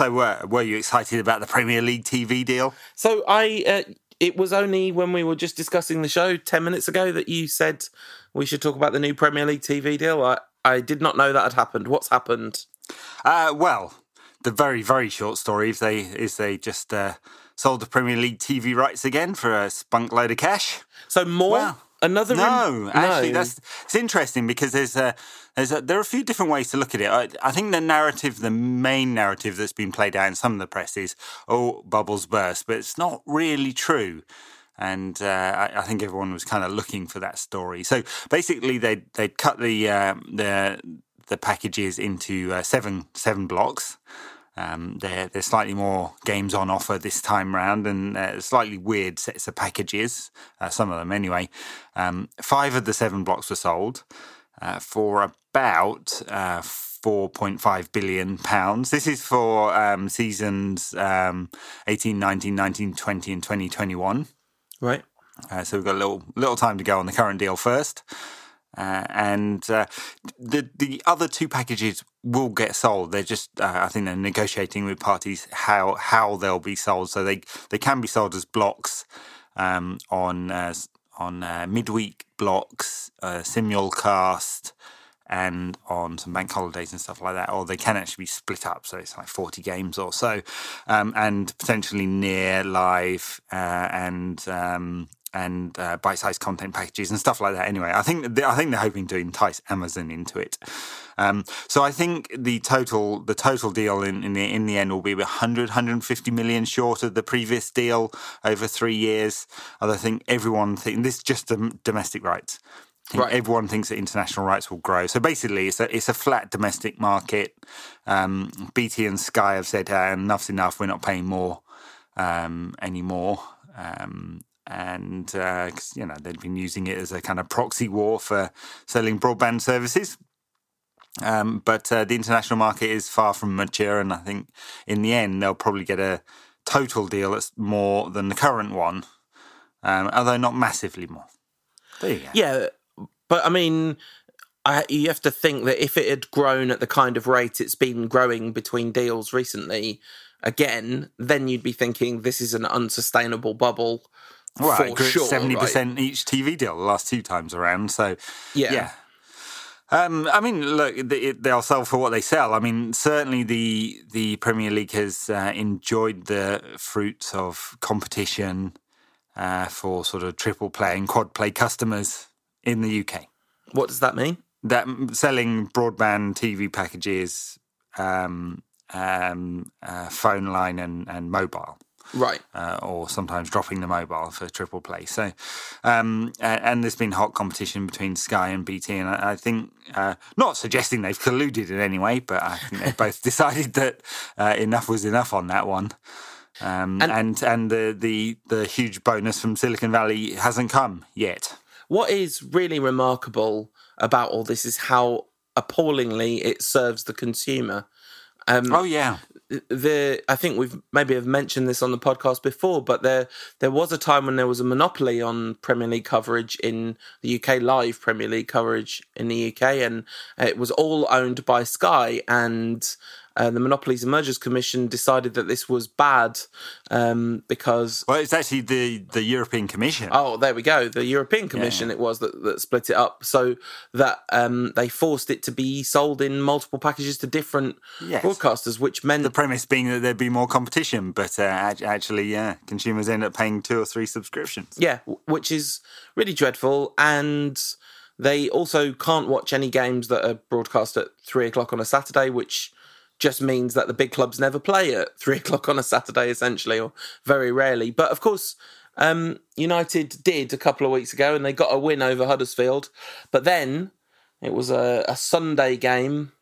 Paul, so were, were you excited about the Premier League TV deal? So I, uh, it was only when we were just discussing the show ten minutes ago that you said we should talk about the new Premier League TV deal. I, I did not know that had happened. What's happened? Uh, well, the very very short story is they is they just uh, sold the Premier League TV rights again for a spunk load of cash. So more. Well, Another no, actually, no. that's it's interesting because there's a a, there are a few different ways to look at it. I, I think the narrative, the main narrative that's been played out in some of the press is, oh, bubbles burst, but it's not really true. And uh, I, I think everyone was kind of looking for that story. So basically, they they cut the uh, the the packages into uh, seven seven blocks. Um, there, there's slightly more games on offer this time round, and uh, slightly weird sets of packages. Uh, some of them, anyway. Um, five of the seven blocks were sold uh, for about uh, 4.5 billion pounds. This is for um, seasons um, 18, 19, 19, 20, and 2021. right. Uh, so we've got a little little time to go on the current deal first. Uh, and uh, the the other two packages will get sold. They're just uh, I think they're negotiating with parties how how they'll be sold. So they they can be sold as blocks um, on uh, on uh, midweek blocks, uh, simulcast, and on some bank holidays and stuff like that. Or they can actually be split up, so it's like forty games or so, um, and potentially near live uh, and. Um, and uh, bite-sized content packages and stuff like that. Anyway, I think I think they're hoping to entice Amazon into it. Um, so I think the total the total deal in, in the in the end will be 100 150 million short of the previous deal over three years. I think everyone think this is just domestic rights. Right. Everyone thinks that international rights will grow. So basically, it's a it's a flat domestic market. Um, BT and Sky have said uh, enough's enough. We're not paying more um, anymore. Um, and because you know they'd been using it as a kind of proxy war for selling broadband services. Um, but uh, the international market is far from mature, and I think in the end they'll probably get a total deal that's more than the current one, um, although not massively more. There you go. Yeah, but I mean, I, you have to think that if it had grown at the kind of rate it's been growing between deals recently, again, then you'd be thinking this is an unsustainable bubble Well, for it grew sure. seventy right? percent each TV deal the last two times around. So Yeah. yeah. Um, I mean, look, they- they'll sell for what they sell. I mean, certainly the the Premier League has uh, enjoyed the fruits of competition uh, for sort of triple play and quad play customers in the UK. What does that mean? That selling broadband TV packages, um, um, uh, phone line and, and mobile Right. uh, or sometimes dropping the mobile for triple play. So, um, a- and there's been hot competition between Sky and BT, and I, I think uh, not suggesting they've colluded in any way, but I think they both decided that uh, enough was enough on that one. Um, And- and and the, the the huge bonus from Silicon Valley hasn't come yet. What is really remarkable about all this is how appallingly it serves the consumer. Um, Oh yeah, the I think we've maybe have mentioned this on the podcast before, but there there was a time when there was a monopoly on Premier League coverage in the UK, live Premier League coverage in the UK, and it was all owned by Sky. And uh, the Monopolies and Mergers Commission decided that this was bad um, because well, it's actually the the European Commission. Oh, there we go. The European Commission it was that, that split it up so that um, they forced it to be sold in multiple packages to different Yes. broadcasters, which meant the premise being that there'd be more competition, but uh, actually, yeah, consumers end up paying two or three subscriptions. yeah, which is really dreadful. And they also can't watch any games that are broadcast at three o'clock on a Saturday, which just means that the big clubs never play at three o'clock on a Saturday, essentially, or very rarely. But of course, um, United did a couple of weeks ago, and they got a win over Huddersfield. But then it was a, a Sunday game,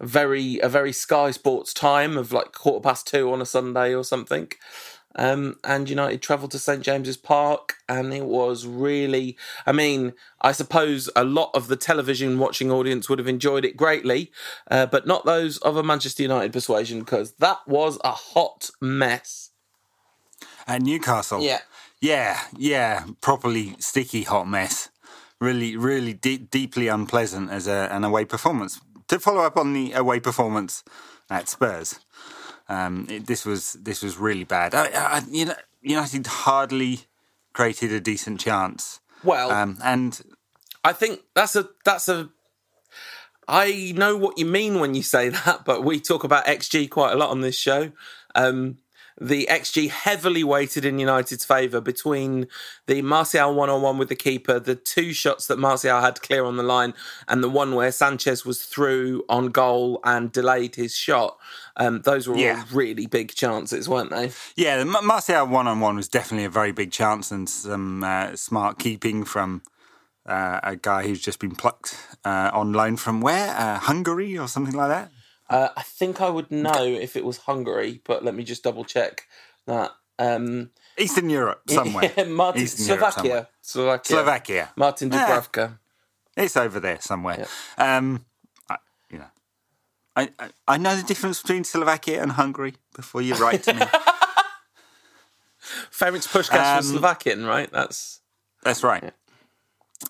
a very a very Sky Sports time of like quarter past two on a Sunday or something. Um, and United travelled to St James's Park, and it was really. I mean, I suppose a lot of the television watching audience would have enjoyed it greatly, uh, but not those of a Manchester United persuasion because that was a hot mess. At Newcastle. Yeah. Yeah, yeah, properly sticky hot mess. Really, really deep, deeply unpleasant as a, an away performance. To follow up on the away performance at Spurs, Um, it, this was this was really bad. I, I, you know, United hardly created a decent chance. Well, Um, and I think that's a that's a. I know what you mean when you say that, but we talk about XG quite a lot on this show. Um, the XG heavily weighted in United's favour between the Martial one on one with the keeper, the two shots that Martial had clear on the line, and the one where Sanchez was through on goal and delayed his shot. Um, those were Yeah. all really big chances, weren't they? yeah, the Martial one on one was definitely a very big chance and some uh, smart keeping from uh, a guy who's just been plucked uh, on loan from where uh, Hungary or something like that. Uh, I think I would know if it was Hungary, but let me just double check that. Um, Eastern Europe somewhere. Martin, Eastern Europe Slovakia, Slovakia, Slovakia. Martin Yeah. Dubravka. It's over there somewhere. Um, I, you know, I, I I know the difference between Slovakia and Hungary. Before you write to me, Ferenc Puskas was Um, Slovakian, right? That's that's right.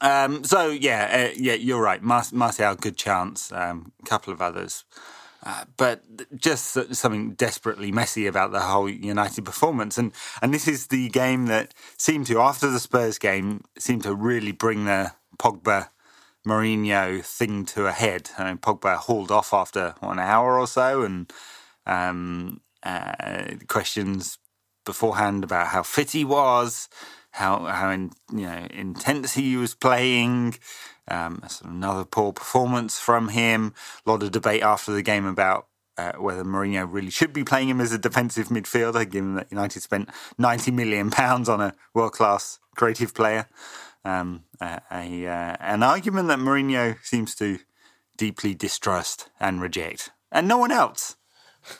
Um, so yeah, uh, yeah, you're right. Mar- Martial, good chance. Um, a couple of others, but just something desperately messy about the whole United performance. And and this is the game that seemed to, after the Spurs game, seemed to really bring the Pogba. Mourinho thing to a head. I mean, Pogba hauled off after one hour or so, and um, uh, questions beforehand about how fit he was, how how in, you know intense he was playing. Um, another poor performance from him. A lot of debate after the game about uh, whether Mourinho really should be playing him as a defensive midfielder, given that United spent ninety million pounds on a world class creative player. Um, a, a uh, an argument that Mourinho seems to deeply distrust and reject, and no one else.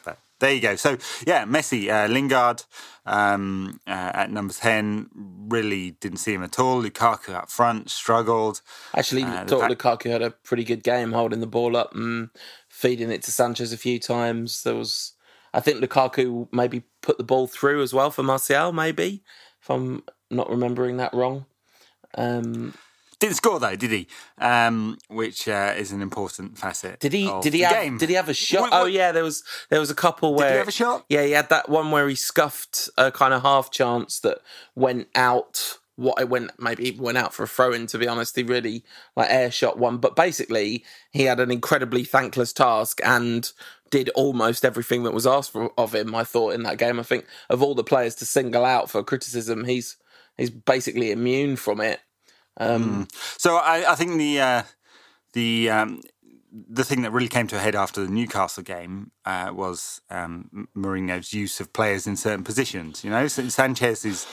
But there you go. So yeah, Messi, uh, Lingard um, uh, at number ten really didn't see him at all. Lukaku up front struggled. actually Uh, thought fact- Lukaku had a pretty good game, holding the ball up and feeding it to Sanchez a few times. There was, I think Lukaku maybe put the ball through as well for Martial, maybe if I'm not remembering that wrong. Um, Didn't score though, did he? Um, which uh, is an important facet. Did he? Did he have? game. Did he have a shot? What- oh yeah, there was there was a couple where he have a shot? Yeah, he had that one where he scuffed a kind of half chance that went out. What it went maybe even went out for a throw in. To be honest, he really like air shot one. But basically, he had an incredibly thankless task and did almost everything that was asked for, of him. I thought in that game. I think of all the players to single out for criticism, he's he's basically immune from it. Um, So I, I think the uh, the um, the thing that really came to a head after the Newcastle game uh, was um, Mourinho's use of players in certain positions. You know, Sanchez is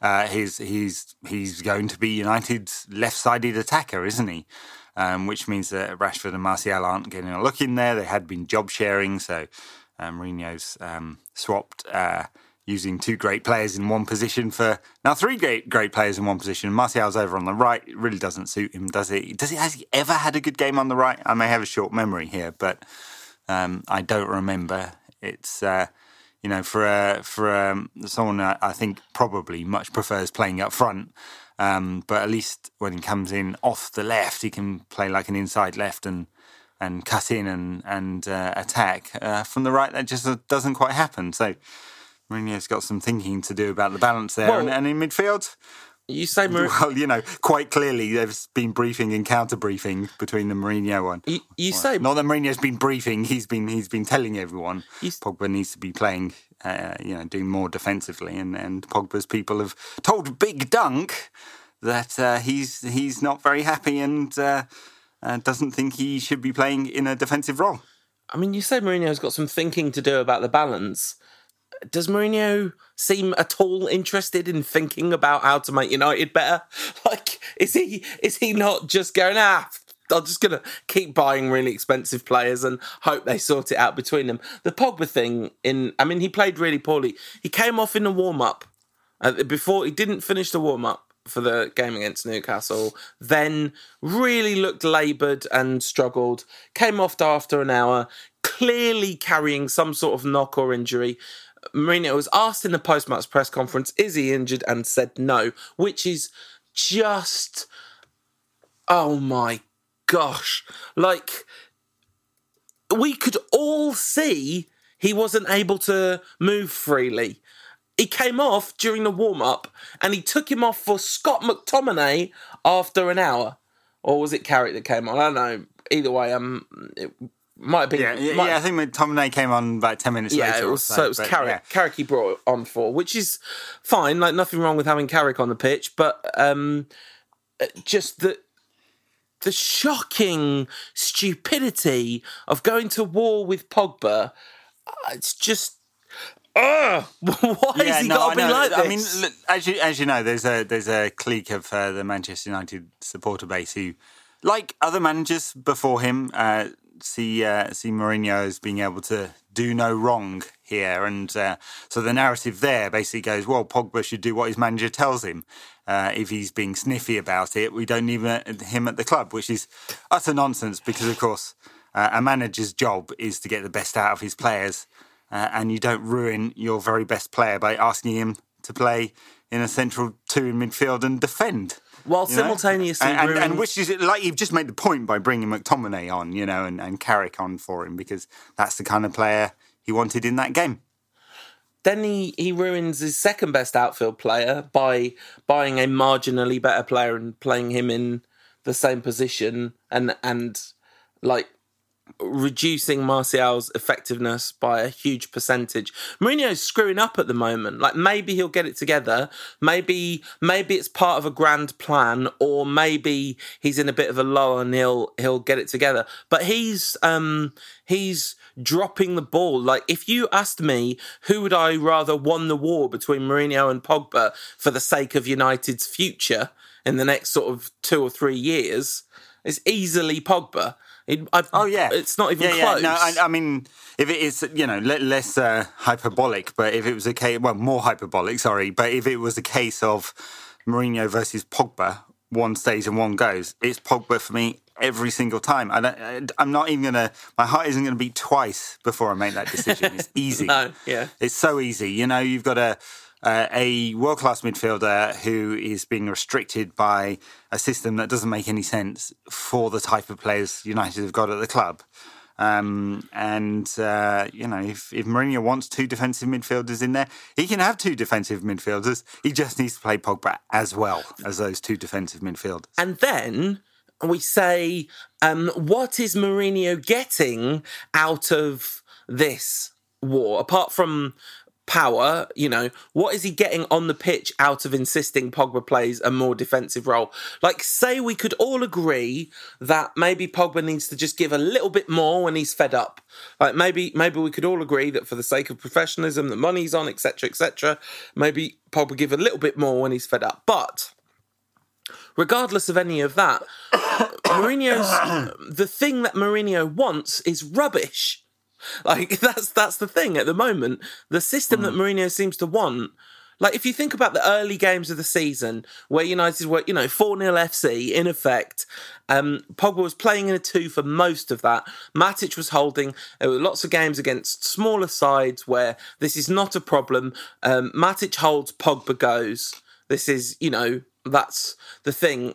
uh, he's he's he's going to be United's left-sided attacker, isn't he? Um, which means that Rashford and Martial aren't getting a look in there. They had been job sharing, so um, Mourinho's um, swapped uh, using two great players in one position for now three great great players in one position. Martial's over on the right. It really doesn't suit him, does it? Does he? Has he ever had a good game on the right? I may have a short memory here, but um, I don't remember. It's uh, you know for uh, for um, someone I I think probably much prefers playing up front. Um, but at least when he comes in off the left, he can play like an inside left and and cut in and and uh, attack. Uh, from the right, that just doesn't quite happen. So Mourinho's got some thinking to do about the balance there. Well- and, and in midfield, you say Mourinho. well, you know, quite clearly there's been briefing and counter briefing between the Mourinho one. You, you say Not that Mourinho's been briefing; he's been he's been telling everyone He's- Pogba needs to be playing, uh, you know, doing more defensively, and and Pogba's people have told Big Dunk that uh, he's he's not very happy and uh, uh, doesn't think he should be playing in a defensive role. I mean, you say Mourinho's got some thinking to do about the balance. Does Mourinho seem at all interested in thinking about how to make United better? Like, is he is he not just going ah? I'm just gonna keep buying really expensive players and hope they sort it out between them. The Pogba thing, in I mean, he played really poorly. He came off in the warm up uh, before he didn't finish the warm up for the game against Newcastle. Then really looked laboured and struggled. Came off after an hour, clearly carrying some sort of knock or injury. Mourinho was asked in the post-match press conference, "Is he injured?" and said no, which is just oh my gosh, like we could all see he wasn't able to move freely. He came off during the warm up and he took him off for Scott McTominay after an hour. Or was it Carrick that came on? I don't know. Either way, um, it might have been. Yeah, yeah, yeah, I think McTominay came on about 10 minutes yeah, later. it was, so it was but, Carrick. yeah. Carrick he brought on for, which is fine. Like nothing wrong with having Carrick on the pitch, but um, uh, just the the shocking stupidity of going to war with Pogba. uh, It's just. Ugh, why Yeah, has he no, got I to be like this? I mean, look, as you as you know, there's a there's a clique of uh, the Manchester United supporter base who, like other managers before him, uh, see uh, see Mourinho as being able to do no wrong here, and uh, so the narrative there basically goes, well, Pogba should do what his manager tells him. Uh, if he's being sniffy about it, we don't need him at the club, which is utter nonsense because, of course, uh, a manager's job is to get the best out of his players uh, and you don't ruin your very best player by asking him to play in a central two in midfield and defend. While you simultaneously and, and, and which is like you've just made the point by bringing McTominay on, you know, and, and Carrick on for him because that's the kind of player he wanted in that game. then he, he ruins his second best outfield player by buying a marginally better player and playing him in the same position and and like reducing Martial's effectiveness by a huge percentage. Mourinho's screwing up at the moment. Like maybe he'll get it together. Maybe maybe it's part of a grand plan, or maybe he's in a bit of a lull and he'll he'll get it together. But he's um he's dropping the ball. Like if you asked me who would I rather won the war between Mourinho and Pogba for the sake of United's future in the next sort of two or three years, it's easily Pogba. It, Oh yeah, it's not even yeah, close. Yeah. No, I, I mean, if it is, you know, less uh, hyperbolic, but if it was a case, well, more hyperbolic, sorry, but if it was a case of Mourinho versus Pogba, one stays and one goes, it's Pogba for me every single time. I I'm not even gonna, my heart isn't gonna beat twice before I make that decision. It's easy. No, yeah. It's so easy. You know, you've got a uh, a world class midfielder who is being restricted by a system that doesn't make any sense for the type of players United have got at the club. Um, and uh, you know, if, if Mourinho wants two defensive midfielders in there, he can have two defensive midfielders. He just needs to play Pogba as well as those two defensive midfielders. And then we say, um, what is Mourinho getting out of this war? Apart from power, you know, what is he getting on the pitch out of insisting Pogba plays a more defensive role? Like, say we could all agree that maybe Pogba needs to just give a little bit more when he's fed up. Like maybe maybe we could all agree that for the sake of professionalism, the money's on, etc., etc. Maybe Pogba give a little bit more when he's fed up, but regardless of any of that, Mourinho's the thing that Mourinho wants is rubbish. Like that's that's the thing at the moment. The system that Mourinho seems to want. Like if you think about the early games of the season where United were, you know, 4 0 FC in effect, um, Pogba was playing in a two for most of that. Matic was holding. There were lots of games against smaller sides where this is not a problem. Um, Matic holds, Pogba goes. This is, you know, that's the thing.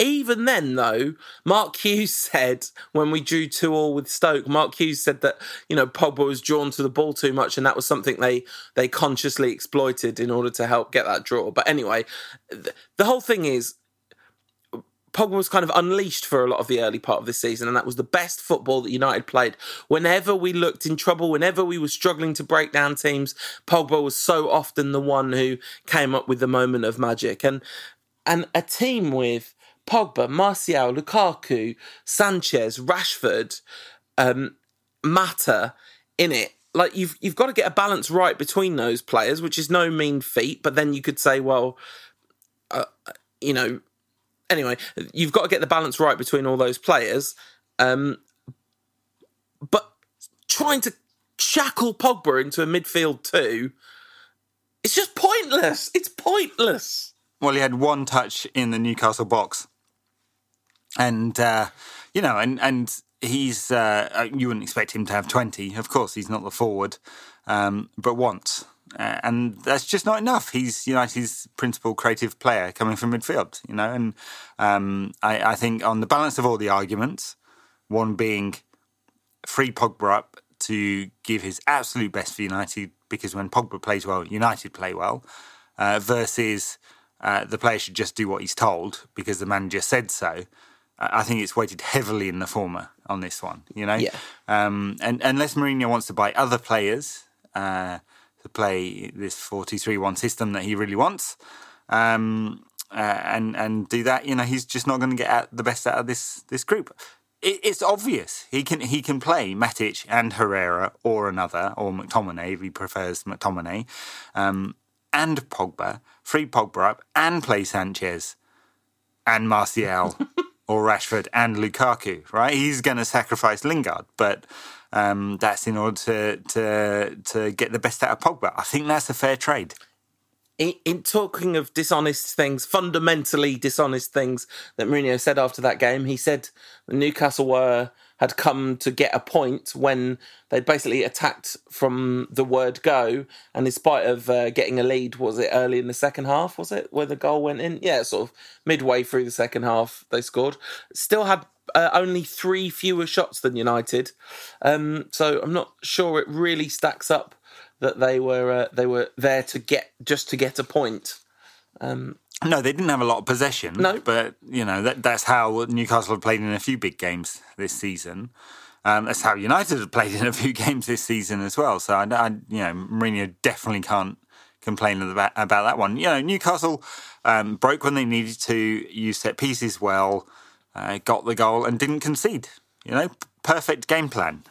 Even then, though, Mark Hughes said when we drew two all with Stoke, Mark Hughes said that you know Pogba was drawn to the ball too much, and that was something they they consciously exploited in order to help get that draw. But anyway, th- the whole thing is Pogba was kind of unleashed for a lot of the early part of this season, and that was the best football that United played. Whenever we looked in trouble, whenever we were struggling to break down teams, Pogba was so often the one who came up with the moment of magic. And and a team with Pogba, Martial, Lukaku, Sanchez, Rashford, um, Mata in it. Like you've you've got to get a balance right between those players, which is no mean feat. But then you could say, well, uh, you know, anyway, you've got to get the balance right between all those players. Um, but trying to shackle Pogba into a midfield two, it's just pointless. It's pointless. Well, he had one touch in the Newcastle box, and uh, you know, and and he's uh, you wouldn't expect him to have twenty. Of course, he's not the forward, um, but once. Uh, and that's just not enough. He's United's principal creative player coming from midfield, you know. And um, I, I think on the balance of all the arguments, one being free Pogba up, to give his absolute best for United because when Pogba plays well, United play well, uh, versus uh, the player should just do what he's told because the manager said so. I think it's weighted heavily in the former on this one, you know? Yeah. Um, and unless Mourinho wants to buy other players uh, to play this 4 2 3 1 system that he really wants, um, uh, and and do that, you know, he's just not going to get out the best out of this this group. It, it's obvious he can he can play Matic and Herrera or another or McTominay if he prefers McTominay, um, and Pogba, free Pogba up and play Sanchez and Martial or Rashford and Lukaku. Right, he's going to sacrifice Lingard, but. Um, that's in order to, to to get the best out of Pogba. I think that's a fair trade in, in, talking of dishonest things, fundamentally dishonest things that Mourinho said after that game, he said Newcastle were had come to get a point when they basically attacked from the word go, and in spite of uh, getting a lead, was it early in the second half? Was it where the goal went in? Yeah, sort of midway through the second half, they scored. Still had uh, only three fewer shots than United, um, so I'm not sure it really stacks up that they were uh, they were there to get just to get a point. Um, no, they didn't have a lot of possession. No, but you know that, that's how Newcastle have played in a few big games this season. Um, that's how United have played in a few games this season as well. So I, I you know, Mourinho definitely can't complain about, about that one. You know, Newcastle um, broke when they needed to, use set pieces well, uh, got the goal, and didn't concede. You know, perfect game plan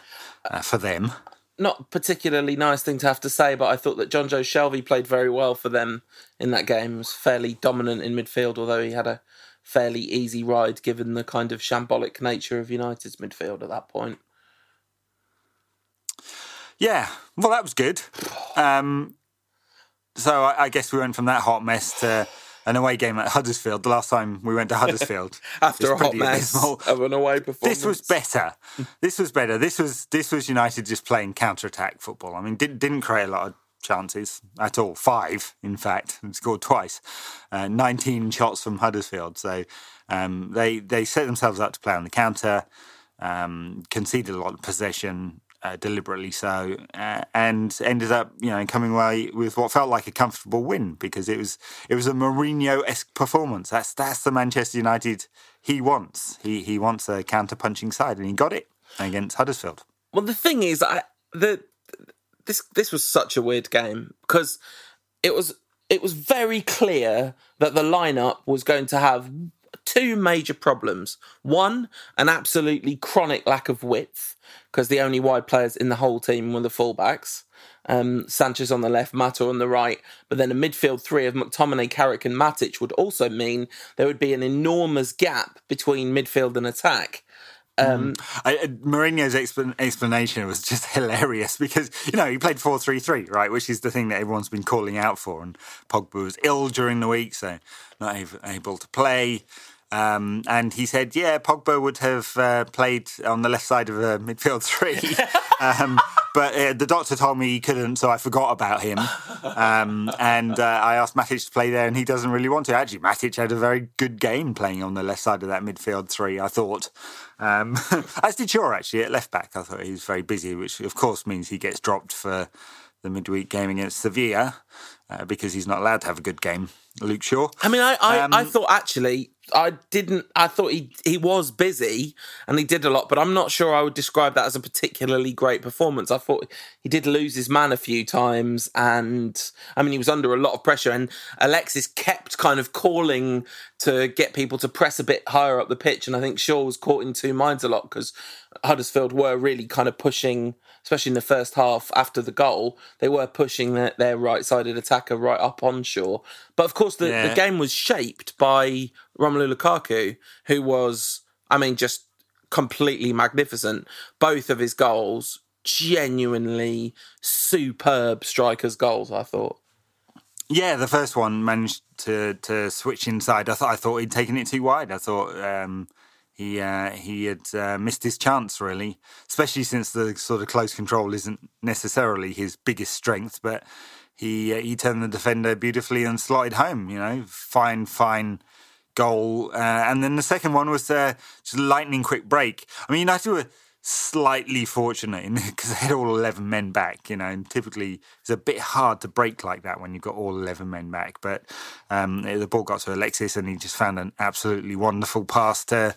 uh, for them not particularly nice thing to have to say, but I thought that Jonjo Shelvey played very well for them in that game. Was fairly dominant in midfield, although he had a fairly easy ride given the kind of shambolic nature of United's midfield at that point. Yeah, well, that was good. Um, so I, I guess we went from that hot mess to an away game at Huddersfield. The last time we went to Huddersfield after a hot mess abysmal. of an away performance. This was better. this was better. This was this was United just playing counter attack football. I mean, didn't didn't create a lot of chances at all. Five, in fact, and scored twice. Uh, Nineteen shots from Huddersfield. So um, they they set themselves up to play on the counter. Um, conceded a lot of possession uh, deliberately so, uh, and ended up you know coming away with what felt like a comfortable win because it was it was a Mourinho esque performance. That's that's the Manchester United he wants. He he wants a counter punching side, and he got it against Huddersfield. Well, the thing is, I the this this was such a weird game because it was it was very clear that the lineup was going to have two major problems. One, an absolutely chronic lack of width, because the only wide players in the whole team were the fullbacks. Um, Sanchez on the left, Mata on the right, but then a midfield three of McTominay, Carrick, and Matic would also mean there would be an enormous gap between midfield and attack. Um, mm. I, Mourinho's explanation was just hilarious because you know he played four three three right, which is the thing that everyone's been calling out for. And Pogba was ill during the week, so not able to play. Um, and he said, yeah, Pogba would have uh, played on the left side of a midfield three. um, but uh, the doctor told me he couldn't, so I forgot about him. Um, and uh, I asked Matic to play there, and he doesn't really want to. Actually, Matic had a very good game playing on the left side of that midfield three, I thought. Um, as did Shaw, actually, at left back. I thought he was very busy, which of course means he gets dropped for the midweek game against Sevilla uh, because he's not allowed to have a good game. Luke Shaw. I mean, I, I, um, I thought actually I didn't. I thought he he was busy and he did a lot, but I'm not sure I would describe that as a particularly great performance. I thought he did lose his man a few times, and I mean he was under a lot of pressure. And Alexis kept kind of calling to get people to press a bit higher up the pitch, and I think Shaw was caught in two minds a lot because Huddersfield were really kind of pushing especially in the first half after the goal, they were pushing their, their right sided attacker right up on Shaw. But of course, the, yeah. the game was shaped by Romelu Lukaku, who was, I mean, just completely magnificent. Both of his goals, genuinely superb strikers' goals, I thought. Yeah, the first one managed to to switch inside. I thought I thought he'd taken it too wide. I thought um, he uh, he had uh, missed his chance really, especially since the sort of close control isn't necessarily his biggest strength. But he uh, he turned the defender beautifully and slotted home. You know, fine, fine goal. Uh, and then the second one was uh, just a lightning quick break. I mean, United were slightly fortunate because they had all 11 men back, you know, and typically it's a bit hard to break like that when you've got all 11 men back. But um, the ball got to Alexis and he just found an absolutely wonderful pass to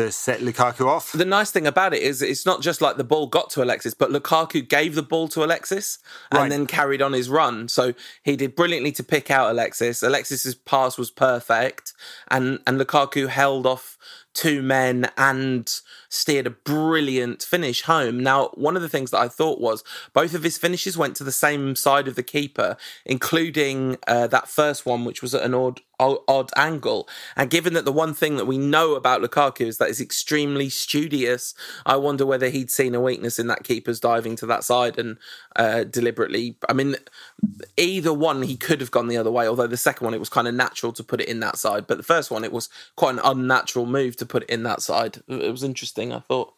to set Lukaku off. The nice thing about it is it's not just like the ball got to Alexis, but Lukaku gave the ball to Alexis and right. then carried on his run. So he did brilliantly to pick out Alexis. Alexis's pass was perfect, and and Lukaku held off two men and steered a brilliant finish home. Now, one of the things that I thought was both of his finishes went to the same side of the keeper, including uh, that first one, which was at an odd, odd angle. And given that the one thing that we know about Lukaku is that he's extremely studious, I wonder whether he'd seen a weakness in that keeper's diving to that side and uh, deliberately. I mean, either one he could have gone the other way. Although the second one it was kind of natural to put it in that side, but the first one it was quite an unnatural move to put it in that side. It was interesting. I thought.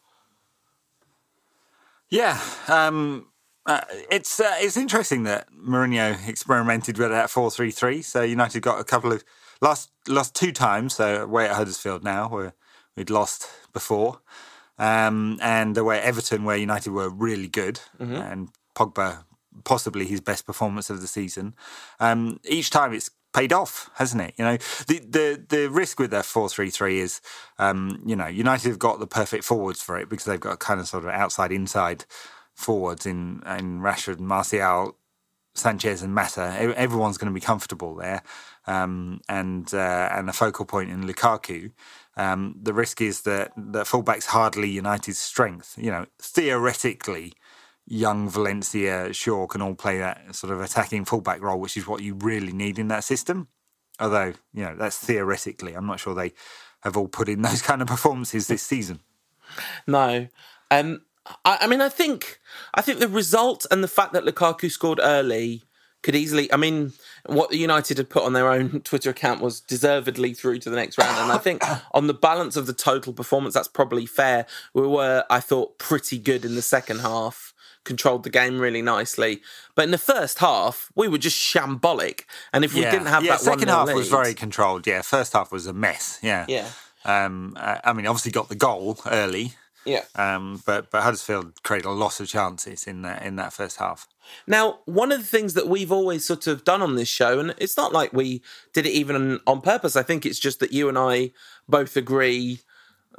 Yeah, um, uh, it's uh, it's interesting that Mourinho experimented with that four three three. So United got a couple of lost lost two times. So away at Huddersfield now, where we'd lost before, um, and away at Everton, where United were really good, mm-hmm. and Pogba possibly his best performance of the season. Um, each time it's paid off, hasn't it? You know, the the the risk with their four three three is, um, you know, United have got the perfect forwards for it because they've got kind of sort of outside inside forwards in in Rashford, Martial, Sanchez, and Mata. Everyone's going to be comfortable there, um, and uh, and a focal point in Lukaku. Um, the risk is that that fullback's hardly United's strength. You know, theoretically young Valencia, Shaw can all play that sort of attacking fullback role, which is what you really need in that system. Although, you know, that's theoretically. I'm not sure they have all put in those kind of performances this season. No. Um, I, I mean, I think I think the result and the fact that Lukaku scored early could easily. I mean, what the United had put on their own Twitter account was deservedly through to the next round, and I think on the balance of the total performance, that's probably fair. We were, I thought, pretty good in the second half controlled the game really nicely. But in the first half, we were just shambolic. And if we didn't have yeah, that second half lead, was very controlled. Yeah, first half was a mess. Yeah, yeah. Um, I mean, obviously got the goal early. Yeah. Um, but but Huddersfield created a lot of chances in that in that first half. Now, one of the things that we've always sort of done on this show, and it's not like we did it even on purpose. I think it's just that you and I both agree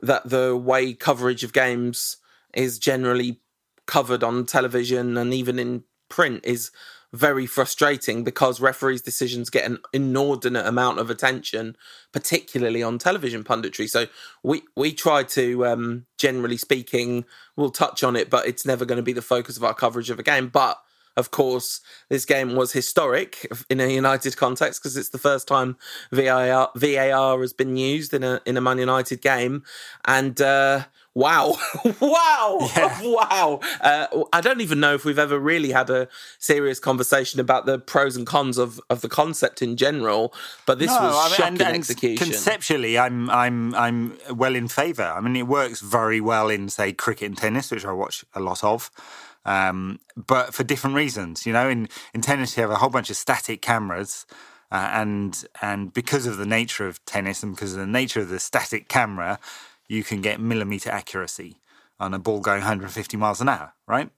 that the way coverage of games is generally covered on television and even in print is very frustrating because referees' decisions get an inordinate amount of attention, particularly on television punditry. So we we try to, um, generally speaking, we'll touch on it, but it's never going to be the focus of our coverage of a game. But of course, this game was historic in a United context because it's the first time VAR, VAR has been used in a in a Man United game, and uh, wow, wow, yeah. wow. Uh, I don't even know if we've ever really had a serious conversation about the pros and cons of, of the concept in general, but this no, was I mean, shocking and, and execution. Conceptually, I'm I'm I'm well in favour. I mean, it works very well in say cricket and tennis, which I watch a lot of. Um, but for different reasons, you know, in, in tennis you have a whole bunch of static cameras, uh, and and because of the nature of tennis and because of the nature of the static camera, you can get millimeter accuracy on a ball going 150 miles an hour, right?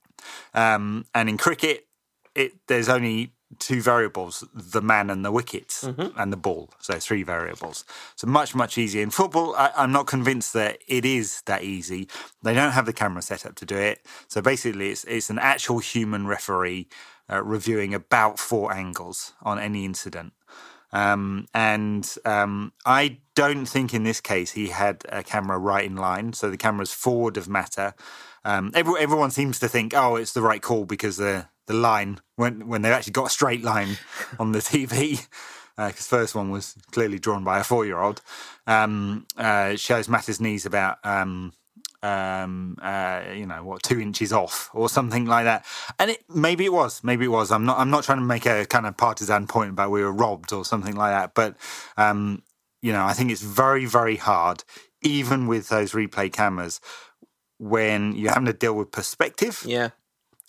Um, and in cricket, it there's only two variables the man and the wickets mm-hmm. and the ball. So three variables. So much much easier. In football I, am not convinced that it is that easy. They don't have the camera set up to do it. So basically it's it's an actual human referee uh, reviewing about four angles on any incident um, and um, I don't think in this case he had a camera right in line. So the camera's forward of Mata. Um, every, everyone seems to think, oh, it's the right call because the the line when when they've actually got a straight line on the TV. Because uh, first one was clearly drawn by a four year old. Um, uh, shows Mata's knees about um, um, uh, you know, what two inches off or something like that. And it maybe it was, maybe it was. I'm not. I'm not trying to make a kind of partisan point about we were robbed or something like that. But um, you know, I think it's very, very hard, even with those replay cameras, when you're having to deal with perspective, yeah,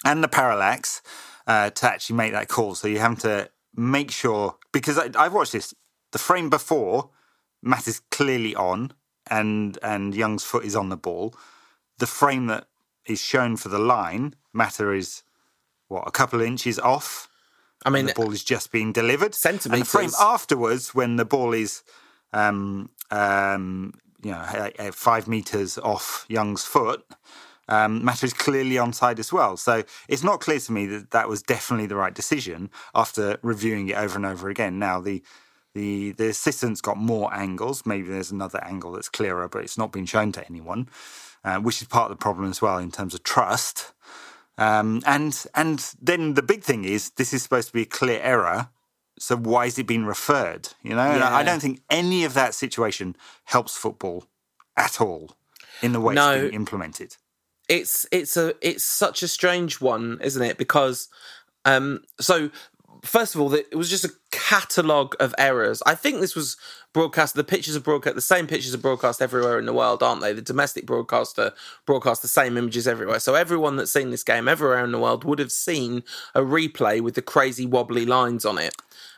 and the parallax uh, to actually make that call. So you have to make sure because I, I've watched this. The frame before Mata is clearly on and and Young's foot is on the ball. The frame that is shown for the line, Mata is what a couple of inches off. I mean, the ball is just being delivered. Centimetres. And the frame afterwards, when the ball is, um, um, you know, five meters off Young's foot, um, Mata is clearly onside as well. So it's not clear to me that that was definitely the right decision after reviewing it over and over again. Now the the the assistant's got more angles. Maybe there's another angle that's clearer, but it's not been shown to anyone, uh, which is part of the problem as well in terms of trust. Um, and and then the big thing is this is supposed to be a clear error. So why is it being referred? You know, and I don't think any of that situation helps football at all in the way No. it's being implemented. it's it's a it's such a strange one, isn't it? Because um, so first of all, it was just a catalogue of errors. I think this was broadcast. The pictures are broadcast. The same pictures are broadcast everywhere in the world, aren't they? The domestic broadcaster broadcast the same images everywhere. So everyone that's seen this game everywhere in the world would have seen a replay with the crazy wobbly lines on it.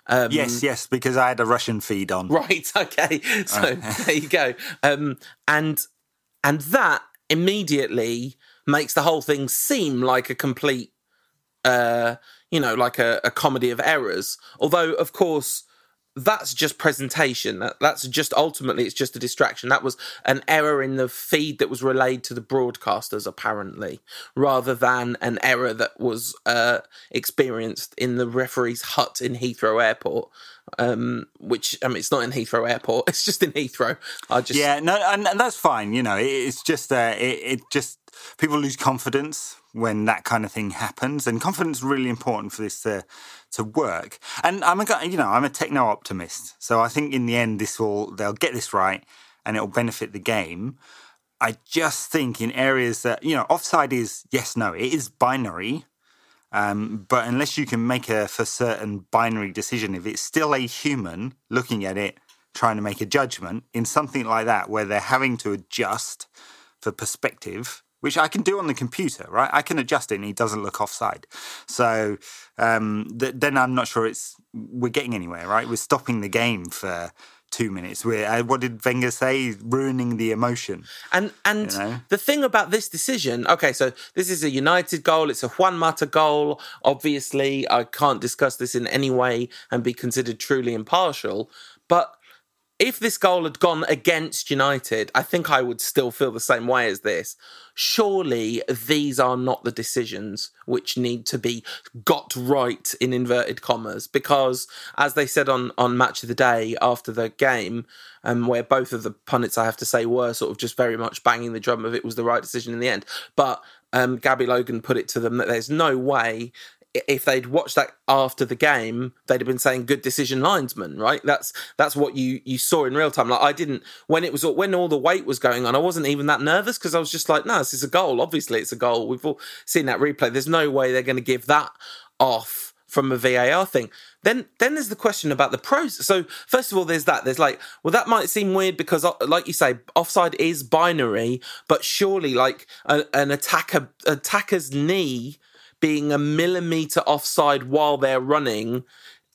Um, yes, yes, because I had a Russian feed on. Right. Okay. So there you go. Um, and and that immediately makes the whole thing seem like a complete, uh, you know, like a, a comedy of errors. Although, of course. That's just presentation. That, that's just ultimately, it's just a distraction. That was an error in the feed that was relayed to the broadcasters, apparently, rather than an error that was uh, experienced in the referee's hut in Heathrow Airport um, which I mean, it's not in Heathrow Airport; it's just in Heathrow. I just Yeah, no, and, and that's fine. You know, it, it's just uh, it, it just people lose confidence when that kind of thing happens, and confidence is really important for this to to work. And I'm a you know, I'm a techno optimist, so I think in the end this will they'll get this right, and it will benefit the game. I just think in areas that you know, offside is yes, no, it is binary. Um, but unless you can make a for certain binary decision, if it's still a human looking at it, trying to make a judgment in something like that, where they're having to adjust for perspective, which I can do on the computer, right? I can adjust it and it doesn't look offside. So um, th- then I'm not sure it's we're getting anywhere, right? We're stopping the game for two minutes. We're uh, what did Wenger say? Ruining the emotion. and and You know? the thing about this decision. Okay, so this is a United goal. It's a Juan Mata goal. Obviously, I can't discuss this in any way and be considered truly impartial. But if this goal had gone against United, I think I would still feel the same way as this. Surely these are not the decisions which need to be got right in inverted commas, because as they said on on Match of the Day after the game, um, where both of the pundits I have to say were sort of just very much banging the drum of it was the right decision in the end, but um, Gabby Logan put it to them that there's no way if they'd watched that after the game, they'd have been saying "good decision, linesman." Right? That's that's what you you saw in real time. Like I didn't when it was when all the weight was going on, I wasn't even that nervous because I was just like, "No, this is a goal. Obviously, it's a goal." We've all seen that replay. There's no way they're going to give that off from a VAR thing. Then then there's the question about the pros. So first of all, there's that. There's like, well, that might seem weird because, uh, like you say, offside is binary, but surely like a, an attacker attacker's knee being a millimeter offside while they're running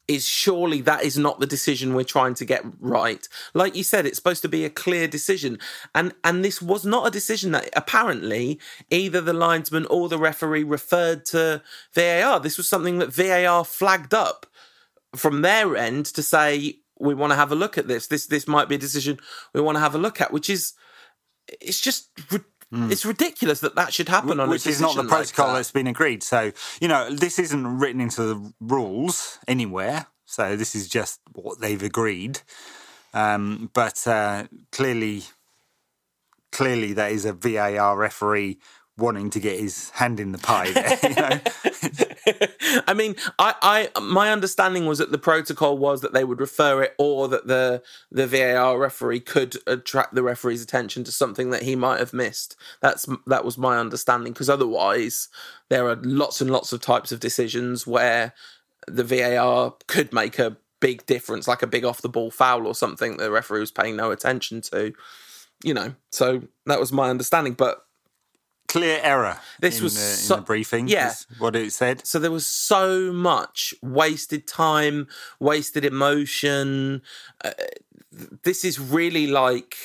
is surely that is not the decision we're trying to get right. Like you said it's supposed to be a clear decision. And and this was not a decision that apparently either the linesman or the referee referred to VAR this was something that VAR flagged up from their end to say we want to have a look at this. This this might be a decision we want to have a look at which is it's just ri- it's ridiculous that that should happen on a which is not the decision like protocol that. that's been agreed. So, you know, this isn't written into the rules anywhere. So this is just what they've agreed. Um, but uh, clearly, clearly, that is a VAR referee wanting to get his hand in the pie. There, you know? I mean, I, I, my understanding was that the protocol was that they would refer it, or that the the VAR referee could attract the referee's attention to something that he might have missed. That's that was my understanding. Because otherwise, there are lots and lots of types of decisions where the VAR could make a big difference, like a big off the ball foul or something the referee was paying no attention to. You know, so that was my understanding, but. Clear error. This in was the, so- in the briefing. yeah. what it said. So there was so much wasted time, wasted emotion. Uh, this is really like,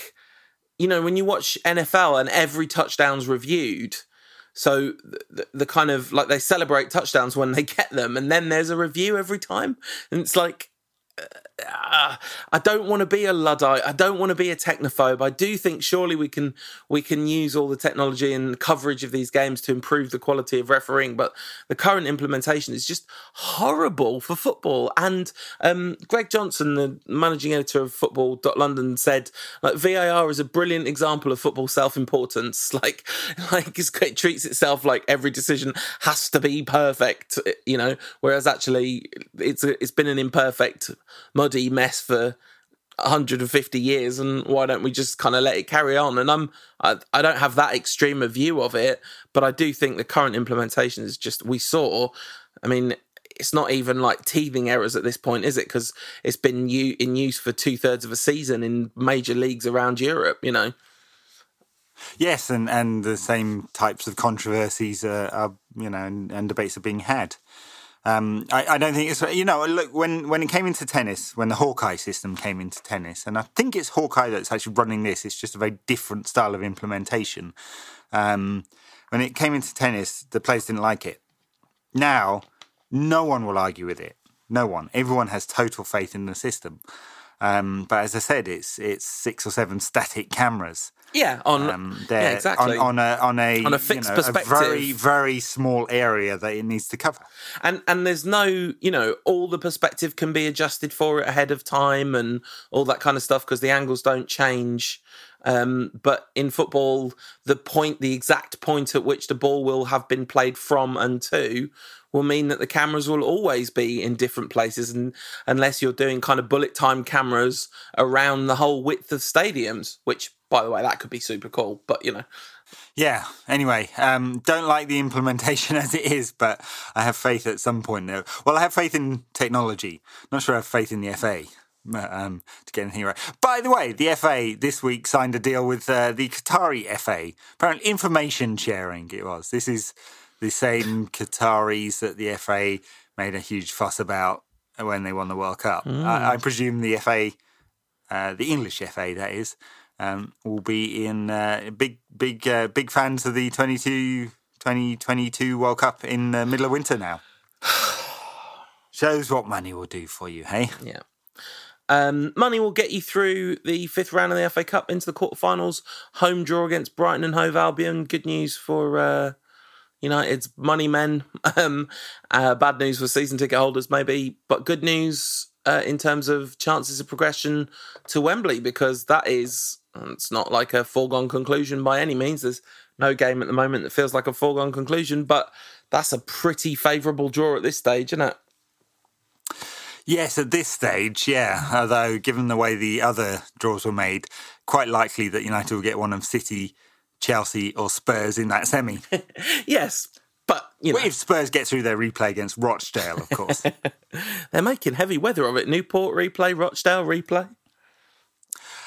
you know, when you watch NFL and every touchdown's reviewed, So the, the, kind of like they celebrate touchdowns when they get them, and then there's a review every time, and it's like uh, I don't want to be a luddite. I don't want to be a technophobe. I do think surely we can we can use all the technology and coverage of these games to improve the quality of refereeing. But the current implementation is just horrible for football. And um, Greg Johnson, the managing editor of Football London, said like VAR is a brilliant example of football self importance. Like like it treats itself like every decision has to be perfect. You know, whereas actually it's a, it's been an imperfect muddy mess for 150 years and why don't we just kind of let it carry on? And i'm I, I don't have that extreme a view of it but i do think the current implementation is just we saw i mean it's not even like teething errors at this point is it? Because it's been u- in use for two-thirds of a season in major leagues around europe you know? Yes and and the same types of controversies are, are you know and, and debates are being had um, I, I, don't think it's you know look when when it came into tennis when the Hawkeye system came into tennis and I think it's Hawkeye that's actually running this. It's just a very different style of implementation. Um, when it came into tennis, the players didn't like it. Now, no one will argue with it. No one. Everyone has total faith in the system. Um, but as I said, it's it's six or seven static cameras. Yeah, on um, yeah, exactly on, on, a on a on a fixed you know, perspective, a very very small area that it needs to cover. And and there's no you know all the perspective can be adjusted for it ahead of time and all that kind of stuff because the angles don't change. Um, but in football, the point, the exact point at which the ball will have been played from and to, will mean that the cameras will always be in different places, and unless you're doing kind of bullet time cameras around the whole width of stadiums, which, by the way, that could be super cool. But you know, yeah. Anyway, um, don't like the implementation as it is, but I have faith at some point. There. Well, I have faith in technology. Not sure I have faith in the FA. Um, to get anything right. By the way, the FA this week signed a deal with uh, the Qatari FA. Apparently, information sharing it was. This is the same Qataris that the FA made a huge fuss about when they won the World Cup. Mm. I, I, presume the FA, uh, the English FA, that is, um, will be in uh, big, big, uh, big fans of the 22, 2022 World Cup in the middle of winter now. Shows what money will do for you, hey? Yeah. Um, money will get you through the fifth round of the FA Cup into the quarterfinals. Home draw against Brighton and Hove Albion. Good news for uh, United's money men. Um, uh, bad news for season ticket holders, maybe, but good news uh, in terms of chances of progression to Wembley because that is it's not like a foregone conclusion by any means. There's no game at the moment that feels like a foregone conclusion, but that's a pretty favourable draw at this stage, isn't it? Yes, at this stage, yeah. Although, given the way the other draws were made, quite likely that United will get one of City Chelsea or Spurs in that semi. yes, but you know. if Spurs get through their replay against Rochdale, of course. They're making heavy weather of it. Newport replay, Rochdale replay.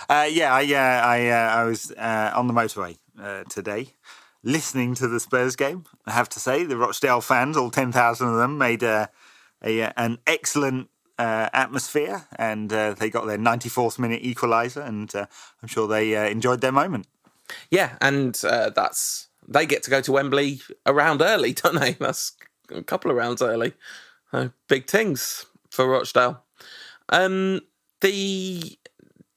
Uh, yeah, I, uh, I, uh, I was uh, on the motorway uh, today, listening to the Spurs game. I have to say, the Rochdale fans, all ten thousand of them, made a, a an excellent uh, atmosphere, and they got their ninety fourth minute equaliser, and I'm sure they enjoyed their moment. Yeah, and uh, that's they get to go to Wembley around early, don't they? That's a couple of rounds early. Uh, big things for Rochdale. Um, the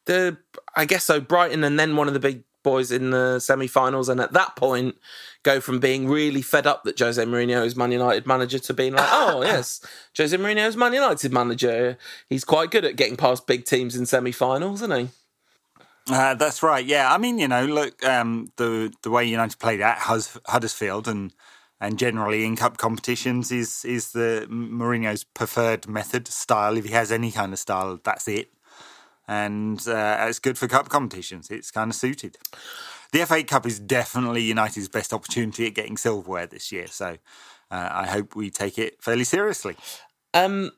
the I guess so. Brighton and then one of the big boys in the semi-finals, and at that point, go from being really fed up that Jose Mourinho is Man United manager to being like, oh yes, Jose Mourinho is Man United manager. He's quite good at getting past big teams in semi-finals, isn't he? Uh, that's right. Yeah, I mean, you know, look, um, the the way United played at Huddersfield and and generally in cup competitions is is the Mourinho's preferred method style. If he has any kind of style, that's it, and uh, it's good for cup competitions. It's kind of suited. The FA Cup is definitely United's best opportunity at getting silverware this year. So uh, I hope we take it fairly seriously. Um,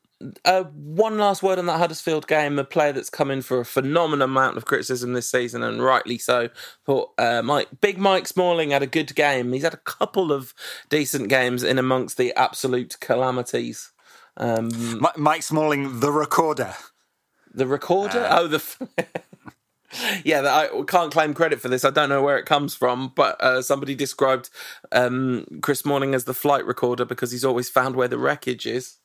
uh, one last word on that Huddersfield game. A player that's come in for a phenomenal amount of criticism this season, and rightly so. Thought uh, Mike, Big Mike Smalling had a good game. He's had a couple of decent games in amongst the absolute calamities. Um, Mike Smalling, the recorder. The recorder? Uh, oh, the. yeah, I can't claim credit for this. I don't know where it comes from, but uh, somebody described um, Chris Smalling as the flight recorder because he's always found where the wreckage is.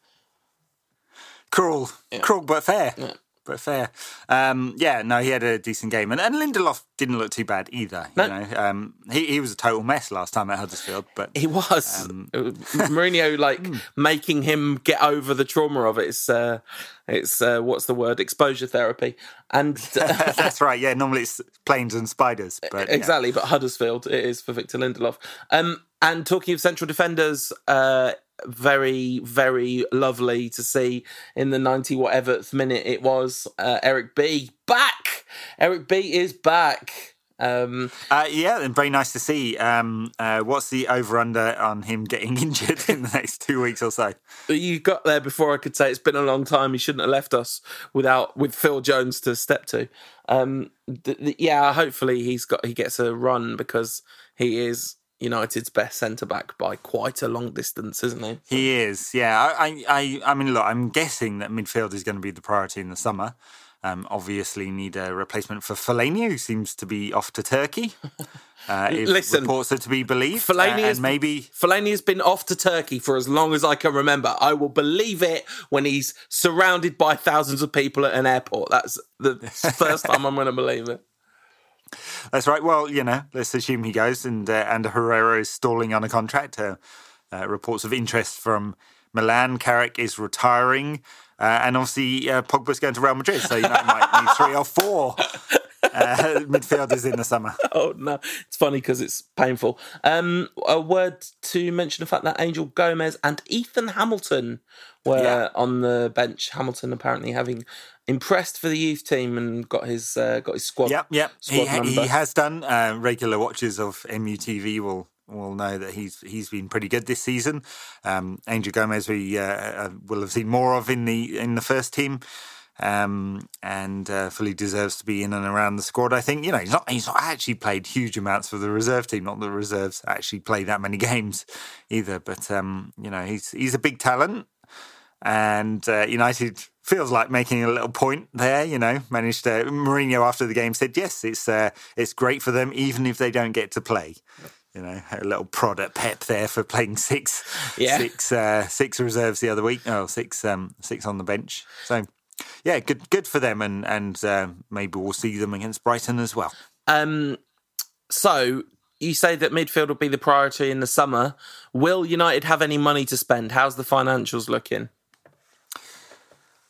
Cruel, yeah. cruel, but fair. Yeah but fair. Um, yeah, no, he had a decent game, and, and Lindelof didn't look too bad either. No. Know, um, he he was a total mess last time at Huddersfield, but he was. Um, Mourinho like hmm. making him get over the trauma of it. It's uh, it's uh, what's the word? Exposure therapy, and uh, that's right. Yeah, normally it's planes and spiders, but exactly. Yeah. But Huddersfield it is for Victor Lindelof. Um, and talking of central defenders, uh, very, very lovely to see in the 90 whatever minute it was. Uh, Eric B back. Eric B is back. Um, uh, yeah, and very nice to see. Um, uh, what's the over under on him getting injured in the next two weeks or so? You got there before I could say it's been a long time. He shouldn't have left us without with Phil Jones to step to. Um, th- th- yeah, hopefully he's got he gets a run because he is United's best centre back by quite a long distance, isn't he? He is, yeah. I, I, I mean, look, I'm guessing that midfield is going to be the priority in the summer. Um, obviously, need a replacement for Fellaini, who seems to be off to Turkey. Uh, if Listen, reports are to be believed, Fellaini uh, maybe Fellaini has been off to Turkey for as long as I can remember. I will believe it when he's surrounded by thousands of people at an airport. That's the first time I'm going to believe it. That's right. Well, you know, let's assume he goes, and uh, and Herrera is stalling on a contract. Uh, uh, reports of interest from Milan. Carrick is retiring, uh, and obviously uh, Pogba's going to Real Madrid, so you know, might need three or four uh, midfielders in the summer. Oh no, it's funny because it's painful. Um, a word to mention the fact that Angel Gomes and Ethan Hamilton were yeah. on the bench. Hamilton apparently having impressed for the youth team and got his uh, got his squad. Yep, yep. Squad he, he has done. Uh, regular watchers of MUTV will will know that he's he's been pretty good this season. Um, Angel Gomes, we uh, uh, will have seen more of in the in the first team. Um, and uh, fully deserves to be in and around the squad. I think you know he's not he's not actually played huge amounts for the reserve team. Not that the reserves actually play that many games either, but um, you know he's he's a big talent, and uh, United feels like making a little point there. You know, managed to Mourinho after the game said, "Yes, it's uh, it's great for them, even if they don't get to play." You know, a little prod at Pep there for playing six, yeah. six, uh, six reserves the other week. Oh, six, um, six on the bench. So, yeah, good, good for them, and and uh, maybe we'll see them against Brighton as well. Um, so you say that midfield will be the priority in the summer. Will United have any money to spend? How's the financials looking?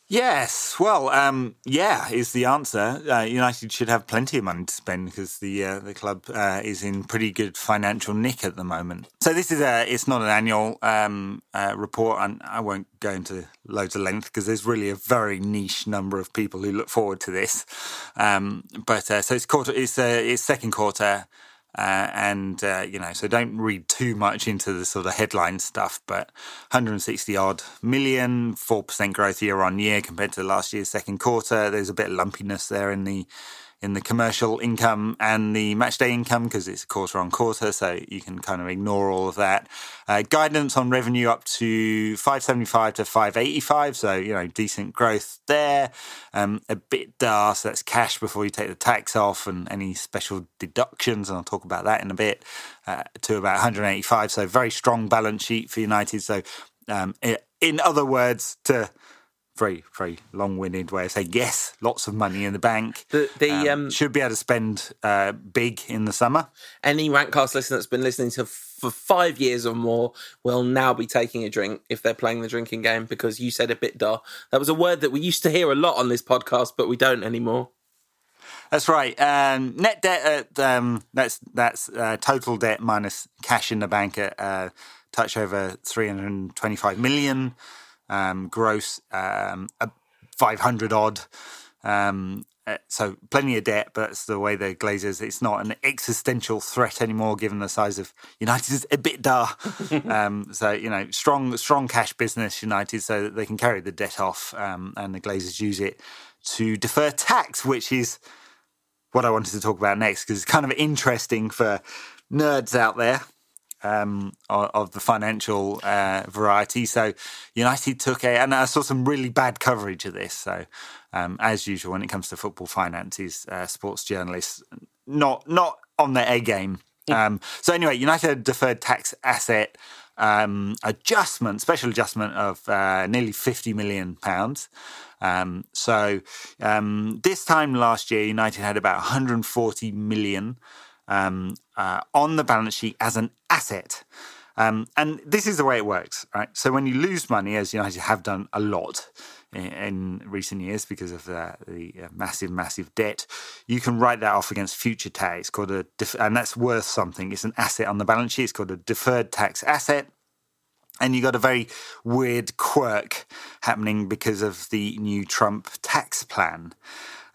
Yes, well, um, yeah, is the answer. Uh, United should have plenty of money to spend because the uh, the club uh, is in pretty good financial nick at the moment. So this is a it's not an annual um, uh, report, and I won't go into loads of length because there's really a very niche number of people who look forward to this. Um, but uh, so it's quarter, it's uh, it's second quarter. Uh, and uh, you know, so don't read too much into the sort of headline stuff. But 160 odd million, four percent growth year on year compared to last year's second quarter. There's a bit of lumpiness there in the in the commercial income and the matchday income because it's quarter on quarter, so you can kind of ignore all of that. Uh, guidance on revenue up to 575 to 585, so you know decent growth there. Um, EBITDA, so that's cash before you take the tax off and any special deductions, and I'll talk about that in a bit. Uh, to about 185, so very strong balance sheet for United. So, um, in other words, to very very long-winded way of saying yes lots of money in the bank. The, the um, um, should be able to spend uh, big in the summer. Any rantcast listener that's been listening to for five years or more will now be taking a drink if they're playing the drinking game because you said EBITDA that was a word that we used to hear a lot on this podcast but we don't anymore. That's right. Um, net debt at um, that's that's uh, total debt minus cash in the bank at uh, touch over three hundred twenty-five million um, gross um, 500 odd. Um, uh, so plenty of debt, but it's the way the Glazers. It's not an existential threat anymore, given the size of United's EBITDA. um, so you know, strong, strong cash business United, so that they can carry the debt off, um, and the Glazers use it to defer tax, which is what I wanted to talk about next because it's kind of interesting for nerds out there um, of, of, the financial uh, variety. So United took a, and I saw some really bad coverage of this. So um, as usual, when it comes to football finances, uh, sports journalists not not on their A game. Um, so anyway, United deferred tax asset um, adjustment, special adjustment of uh, nearly fifty million pounds. Um, so um, this time last year, United had about 140 million um, uh, on the balance sheet as an asset. Um, and this is the way it works, right? So when you lose money, as United have done a lot in, in recent years because of the uh, massive, massive debt, you can write that off against future tax. Called a, def- and that's worth something. It's an asset on the balance sheet. It's called a deferred tax asset. And you got a very weird quirk happening because of the new Trump tax plan.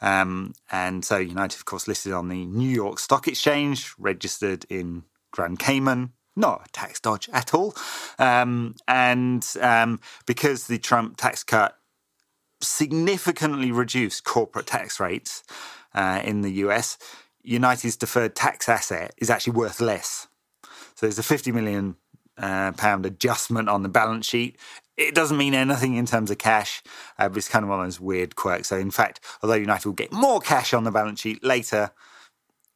Um, and so United, of course, listed on the New York Stock Exchange, registered in Grand Cayman. Not a tax dodge at all. Um, and um, because the Trump tax cut significantly reduced corporate tax rates uh, in the US, United's deferred tax asset is actually worth less. So there's a 50 million uh, pound adjustment on the balance sheet. It doesn't mean anything in terms of cash, uh, but it's kind of one of those weird quirks. So, in fact, although United will get more cash on the balance sheet later,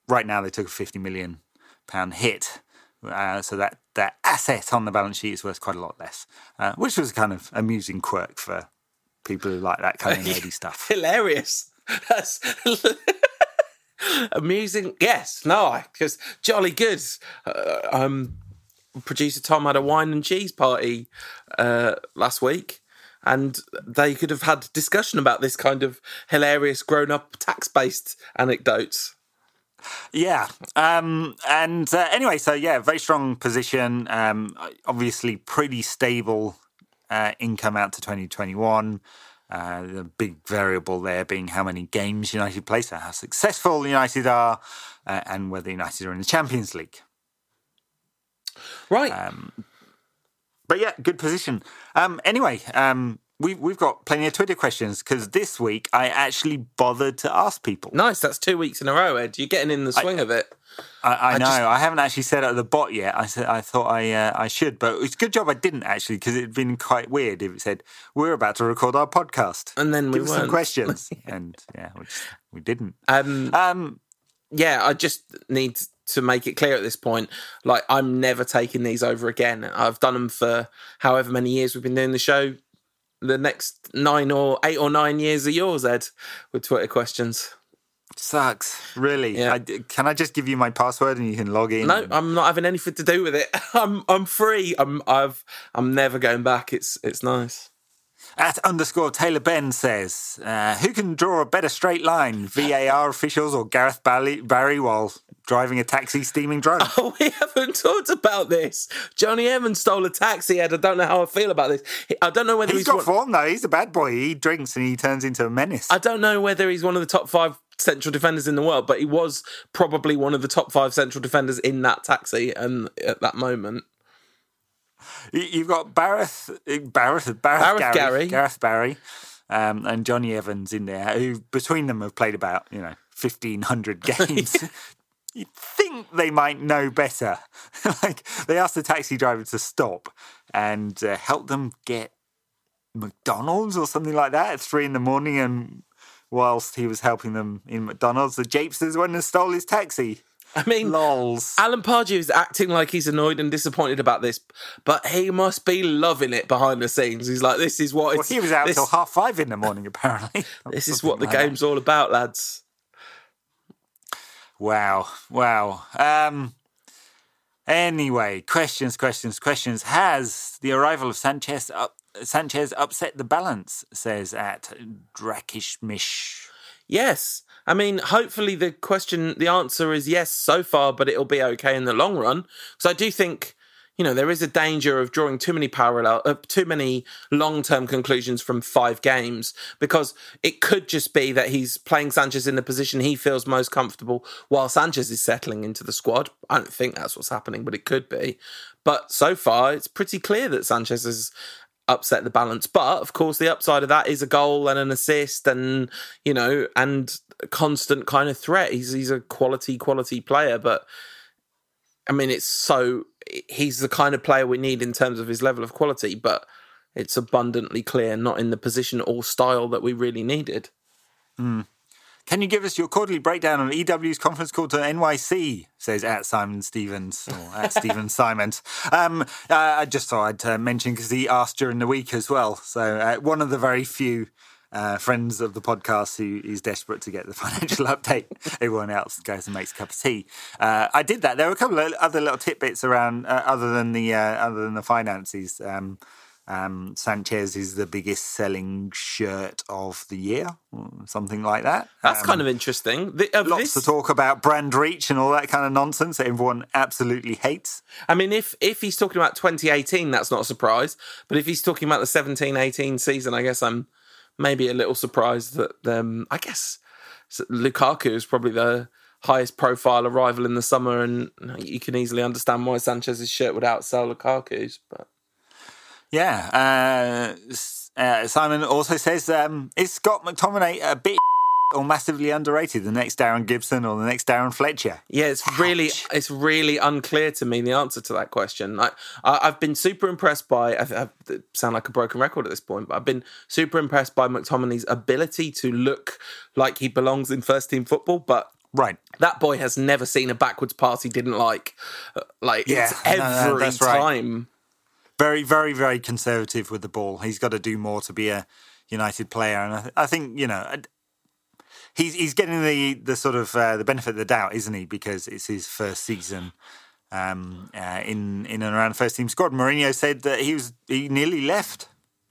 right now they took a 50 million pound hit. Uh, so that that asset on the balance sheet is worth quite a lot less, uh, which was a kind of amusing quirk for people who like that kind of nerdy stuff. Hilarious. That's amusing. Yes, no, because jolly good. Uh, um, producer Tom had a wine and cheese party uh, last week, and they could have had discussion about this kind of hilarious grown-up tax-based anecdotes. Yeah, um, and uh, anyway, so yeah, very strong position. Um, obviously, pretty stable uh, income out to twenty twenty one. Uh, the big variable there being how many games United play, so how successful United are, uh, and whether United are in the Champions League. Right. Um, but yeah, good position. Um, anyway, um, we've we've got plenty of Twitter questions because this week I actually bothered to ask people. Nice, that's two weeks in a row, Ed. You're getting in the swing I, of it. I, I, I know. Just... I haven't actually set up the bot yet. I said I thought I uh, I should, but it's a good job I didn't actually because it'd been quite weird if it said we're about to record our podcast and then we Give some questions and yeah, we, just, we didn't. Um, um, yeah, I just need to make it clear at this point, like I'm never taking these over again. I've done them for however many years we've been doing the show. The next nine or eight or nine years are yours, Ed, with Twitter questions. Sucks, really. Yeah. I, can I just give you my password and you can log in? No, I'm not having anything to do with it. I'm I'm free. I'm I've I'm never going back. It's it's nice. At underscore Taylor Ben says, uh, who can draw a better straight line, VAR officials or Gareth Barry, Barry while driving a taxi steaming drone? Oh, we haven't talked about this. Jonny Evans stole a taxi, Ed. I don't know how I feel about this. I don't know whether he's, he's got one... form though. He's a bad boy. He drinks and he turns into a menace. I don't know whether he's one of the top five central defenders in the world, but he was probably one of the top five central defenders in that taxi and at that moment. You've got Bareth, Bareth, Bareth, Bareth Gary, Gary, Gareth Barry, um, and Jonny Evans in there, who between them have played about you know fifteen hundred games. You'd think they might know better. like they asked the taxi driver to stop and uh, help them get McDonald's or something like that at three in the morning, and whilst he was helping them in McDonald's, the Japesters went and stole his taxi. I mean, Lols. Alan Pardew is acting like he's annoyed and disappointed about this, but he must be loving it behind the scenes. He's like, "This is what." Well, he was out this, half five in the morning, apparently. this is what the like game's that. all about, lads. Wow, wow. Um, anyway, questions, questions, questions. Has the arrival of Sanchez up, Sanchez upset the balance? Says at Drakishmish. Yes. I mean, hopefully the question, the answer is yes so far, but it'll be okay in the long run. So I do think, you know, there is a danger of drawing too many parallel, uh, too many long-term conclusions from five games because it could just be that he's playing Sanchez in the position he feels most comfortable while Sanchez is settling into the squad. I don't think that's what's happening, but it could be. But so far, it's pretty clear that Sanchez has upset the balance. But of course, the upside of that is a goal and an assist, and you know, and constant kind of threat. He's he's a quality quality player, but I mean, it's so he's the kind of player we need in terms of his level of quality, but it's abundantly clear not in the position or style that we really needed. Mm. Can you give us your quarterly breakdown on EW's conference call to NYC? Says at Simon Stevens or at Stephen Simon. Um, uh, I just thought I'd uh, mention because he asked during the week as well. So uh, one of the very few uh, friends of the podcast who is desperate to get the financial update. Everyone else goes and makes a cup of tea. Uh, I did that. There were a couple of other little tidbits around uh, other than the uh, other than the finances. Um, um, Sanchez is the biggest selling shirt of the year, something like that. That's um, kind of interesting. The, uh, lots this... to talk about brand reach and all that kind of nonsense that everyone absolutely hates. I mean, if if he's talking about 2018, that's not a surprise. But if he's talking about the 17-18 season, I guess I'm maybe a little surprised that um, I guess Lukaku is probably the highest profile arrival in the summer, and you can easily understand why Sanchez's shirt would outsell Lukaku's. But yeah, uh, uh, Simon also says, um, "Is Scott McTominay a bit?" Or massively underrated, the next Darren Gibson or the next Darren Fletcher? Yeah, it's Ouch. really it's really unclear to me the answer to that question. I, I have been super impressed by. I, I, sound like a broken record at this point, but I've been super impressed by McTominay's ability to look like he belongs in first team football, but. Right, that boy has never seen a backwards pass he didn't like. Uh, like yeah, it's every no, no, time. Right. Very, very, very conservative with the ball. He's got to do more to be a United player, and I, th- I think you know he's he's getting the the sort of uh, the benefit of the doubt, isn't he? Because it's his first season um, uh, in in and around the first team squad. Mourinho said that he was he nearly left,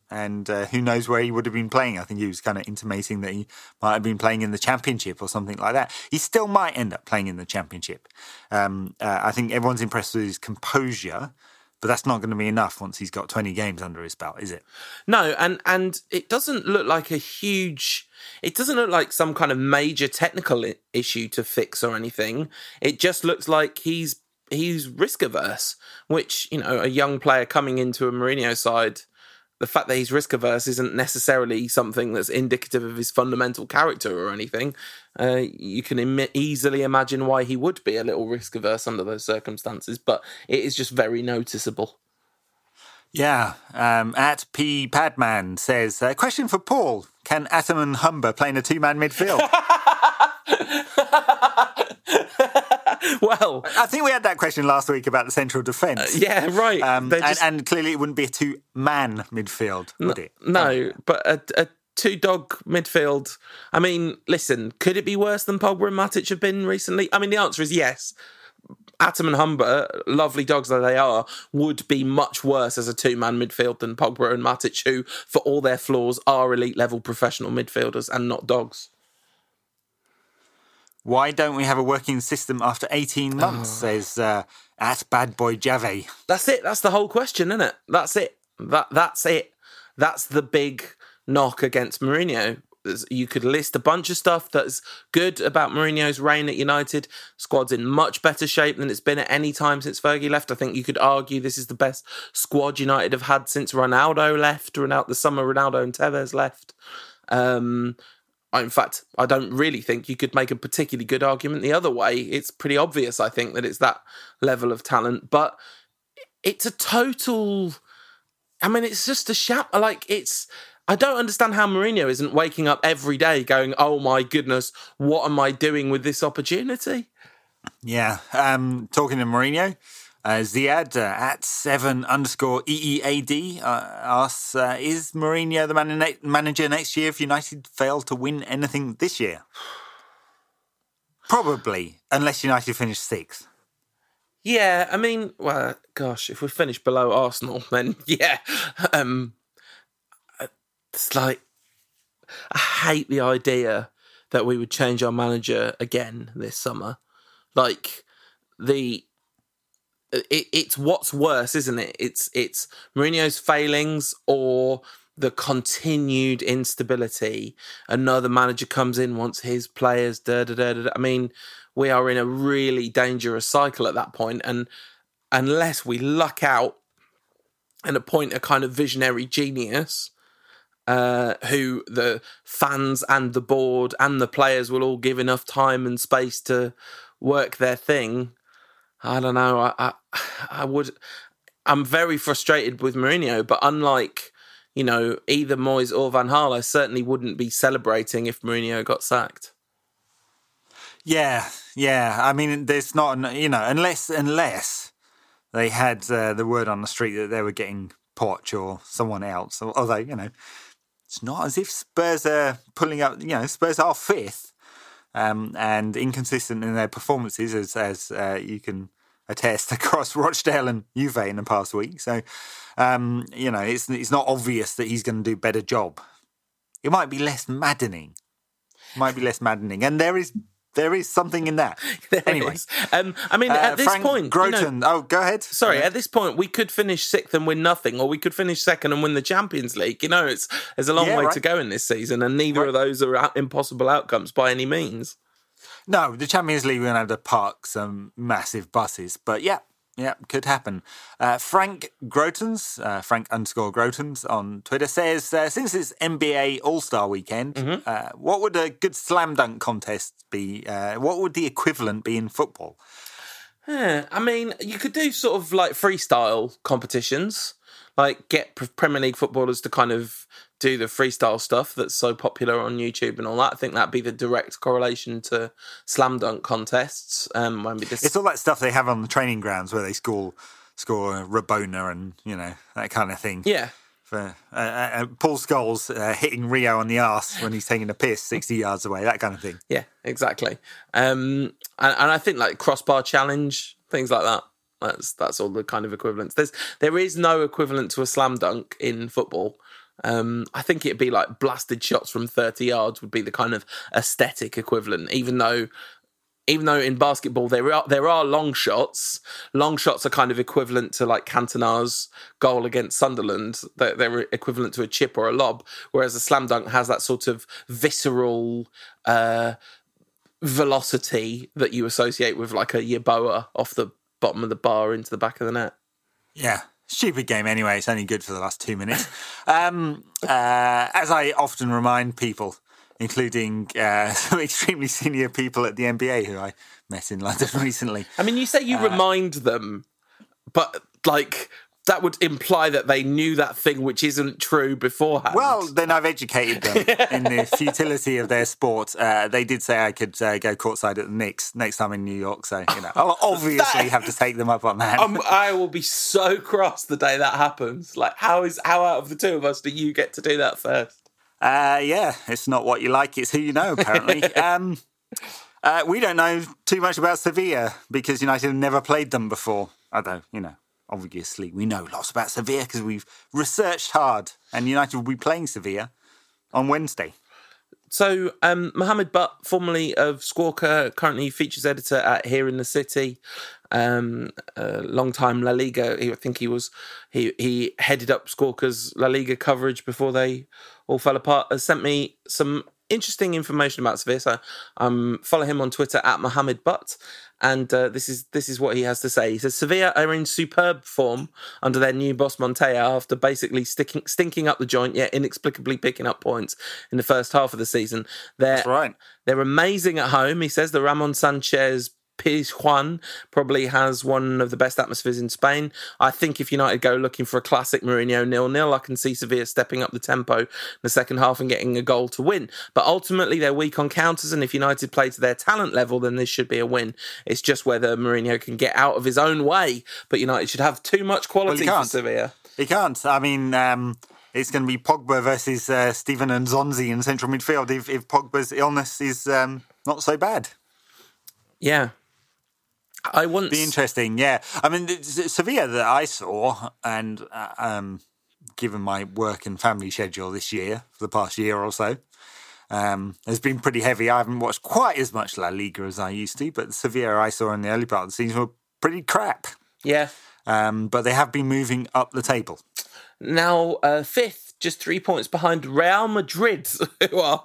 and uh, who knows where he would have been playing. I think he was kind of intimating that he might have been playing in the championship or something like that. He still might end up playing in the championship. Um, uh, I think everyone's impressed with his composure but that's not going to be enough once he's got 20 games under his belt, is it? No, and and it doesn't look like a huge it doesn't look like some kind of major technical issue to fix or anything. It just looks like he's he's risk averse, which, you know, a young player coming into a Mourinho side the fact that he's risk averse isn't necessarily something that's indicative of his fundamental character or anything. Uh, you can Im- easily imagine why he would be a little risk averse under those circumstances, but it is just very noticeable. Yeah, um, at P Padman says, uh, question for Paul: Can Atom and Humber play in a two-man midfield? well, I think we had that question last week about the central defence. Uh, yeah, right. Um, just... and, and, clearly, it wouldn't be a two-man midfield, would it? No, but a, a two dog midfield. I mean, listen, could it be worse than Pogba and Matic have been recently? I mean, the answer is yes. Atom and Humber, lovely dogs that they are, would be much worse as a two man midfield than Pogba and Matic, who, for all their flaws, are elite level professional midfielders and not dogs. Why don't we have a working system after 18 months? Oh. Says uh, at Bad Boy Jave. That's it. That's the whole question, isn't it? That's it. That that's it. That's the big knock against Mourinho. You could list a bunch of stuff that's good about Mourinho's reign at United. Squad's in much better shape than it's been at any time since Fergie left. I think you could argue this is the best squad United have had since Ronaldo left, Ronaldo, the summer Ronaldo and Tevez left. Um, in fact, I don't really think you could make a particularly good argument the other way. It's pretty obvious, I think, that it's that level of talent, but it's a total. I mean, it's just a shout. Like, it's. I don't understand how Mourinho isn't waking up every day going, oh my goodness, what am I doing with this opportunity? Yeah. Um, talking to Mourinho, uh, Ziad uh, at seven underscore EEAD uh, asks, uh, is Mourinho the man- manager next year if United fail to win anything this year? Probably, unless United finish sixth. Yeah, I mean, well, gosh, if we finish below Arsenal, then yeah. Um, it's like, I hate the idea that we would change our manager again this summer. Like, the it, it's what's worse, isn't it? It's it's Mourinho's failings or the continued instability. Another manager comes in, wants his players. Da, da, da, da. I mean, we are in a really dangerous cycle at that point, and unless we luck out and appoint a kind of visionary genius. Uh, who the fans and the board and the players will all give enough time and space to work their thing I don't know. I, I, I would. I'm very frustrated with Mourinho, but unlike you know either Moyes or Van Gaal, I certainly wouldn't be celebrating if Mourinho got sacked. Yeah, yeah. I mean, there's not, you know, unless unless they had uh, the word on the street that they were getting Poch or someone else. Although, you know, it's not as if Spurs are pulling up. You know, Spurs are fifth um, and inconsistent in their performances, as as uh, you can attest across Rochdale and Juve in the past week. So, um, you know, it's it's not obvious that he's going to do a better job. It might be less maddening. It might be less maddening, and there is there is something in that. anyway, um, I mean, uh, at this Frank point, Groton. You know, oh, go ahead. Sorry, Yeah. at this point, we could finish sixth and win nothing, or we could finish second and win the Champions League. You know, it's there's a long Yeah, way right. to go in this season, and neither Right. of those are impossible outcomes by any means. No, the Champions League we're going to have to park some massive buses, but yeah, yeah, could happen. Uh, Frank Grotens, uh, Frank underscore Grotens on Twitter says, uh, since it's NBA All Star Weekend, Mm-hmm. uh, what would a good slam dunk contest be? Uh, what would the equivalent be in football? Yeah, I mean, you could do sort of like freestyle competitions, like get Premier League footballers to kind of do the freestyle stuff that's so popular on YouTube and all that. I think that'd be the direct correlation to slam dunk contests. Um, maybe this. It's all that stuff they have on the training grounds where they score score Rabona and you know that kind of thing. yeah, For, uh, uh, Paul Scholes uh, hitting Rio on the ass when he's taking a piss sixty yards away, that kind of thing. Yeah, exactly. Um, and, and I think like crossbar challenge, things like that. That's that's all the kind of equivalents. There's there is no equivalent to a slam dunk in football. Um, I think it'd be like blasted shots from 30 yards would be the kind of aesthetic equivalent, even though even though in basketball there are there are long shots, long shots are kind of equivalent to like Cantona's goal against Sunderland. They're, they're equivalent to a chip or a lob, whereas a slam dunk has that sort of visceral uh, velocity that you associate with like a Yeboah off the bottom of the bar into the back of the net. Yeah. Stupid game anyway. It's only good for the last two minutes. Um, uh, as I often remind people, including uh, some extremely senior people at the NBA who I met in London recently. I mean, you say you remind them, but like that would imply that they knew that thing which isn't true beforehand. Well, then I've educated them in the futility of their sport. Uh, they did say I could uh, go courtside at the Knicks next time in New York, so you know I'll obviously have to take them up on that. um, I will be so cross the day that happens. Like, how is how out of the two of us do you get to do that first? Uh, yeah, it's not what you like; it's who you know. Apparently, um, uh, we don't know too much about Sevilla because United have never played them before. Although, you know, obviously we know lots about Sevilla because we've researched hard, and United will be playing Sevilla on Wednesday. So, um, Mohammed Butt, formerly of Squawker, currently features editor at Here is the City. Um, uh, long time La Liga. I think he was he he headed up Squawker's La Liga coverage before they all fell apart. Has sent me some interesting information about Sevilla. So, um, follow him on Twitter at Mohammed Butt. And uh, this is this is what he has to say. He says Sevilla are in superb form under their new boss Montella after basically sticking stinking up the joint, yet inexplicably picking up points in the first half of the season. They're That's right. they're amazing at home. He says the Ramon Sanchez Pizjuan probably has one of the best atmospheres in Spain. I think if United go looking for a classic Mourinho nil nil, I can see Sevilla stepping up the tempo in the second half and getting a goal to win. But ultimately, they're weak on counters, and if United play to their talent level, then this should be a win. It's just whether Mourinho can get out of his own way. But United should have too much quality for. Sevilla. He can't. I mean, um, it's going to be Pogba versus uh, Steven N'Zonzi in central midfield if, if Pogba's illness is um, not so bad. Yeah. I once Be interesting, yeah. I mean, Sevilla that I saw, and uh, um, given my work and family schedule this year, for the past year or so, um, has been pretty heavy. I haven't watched quite as much La Liga as I used to, but the Sevilla I saw in the early part of the season were pretty crap. yeah. Um, but they have been moving up the table. now uh, fifth, just three points behind Real Madrid, who are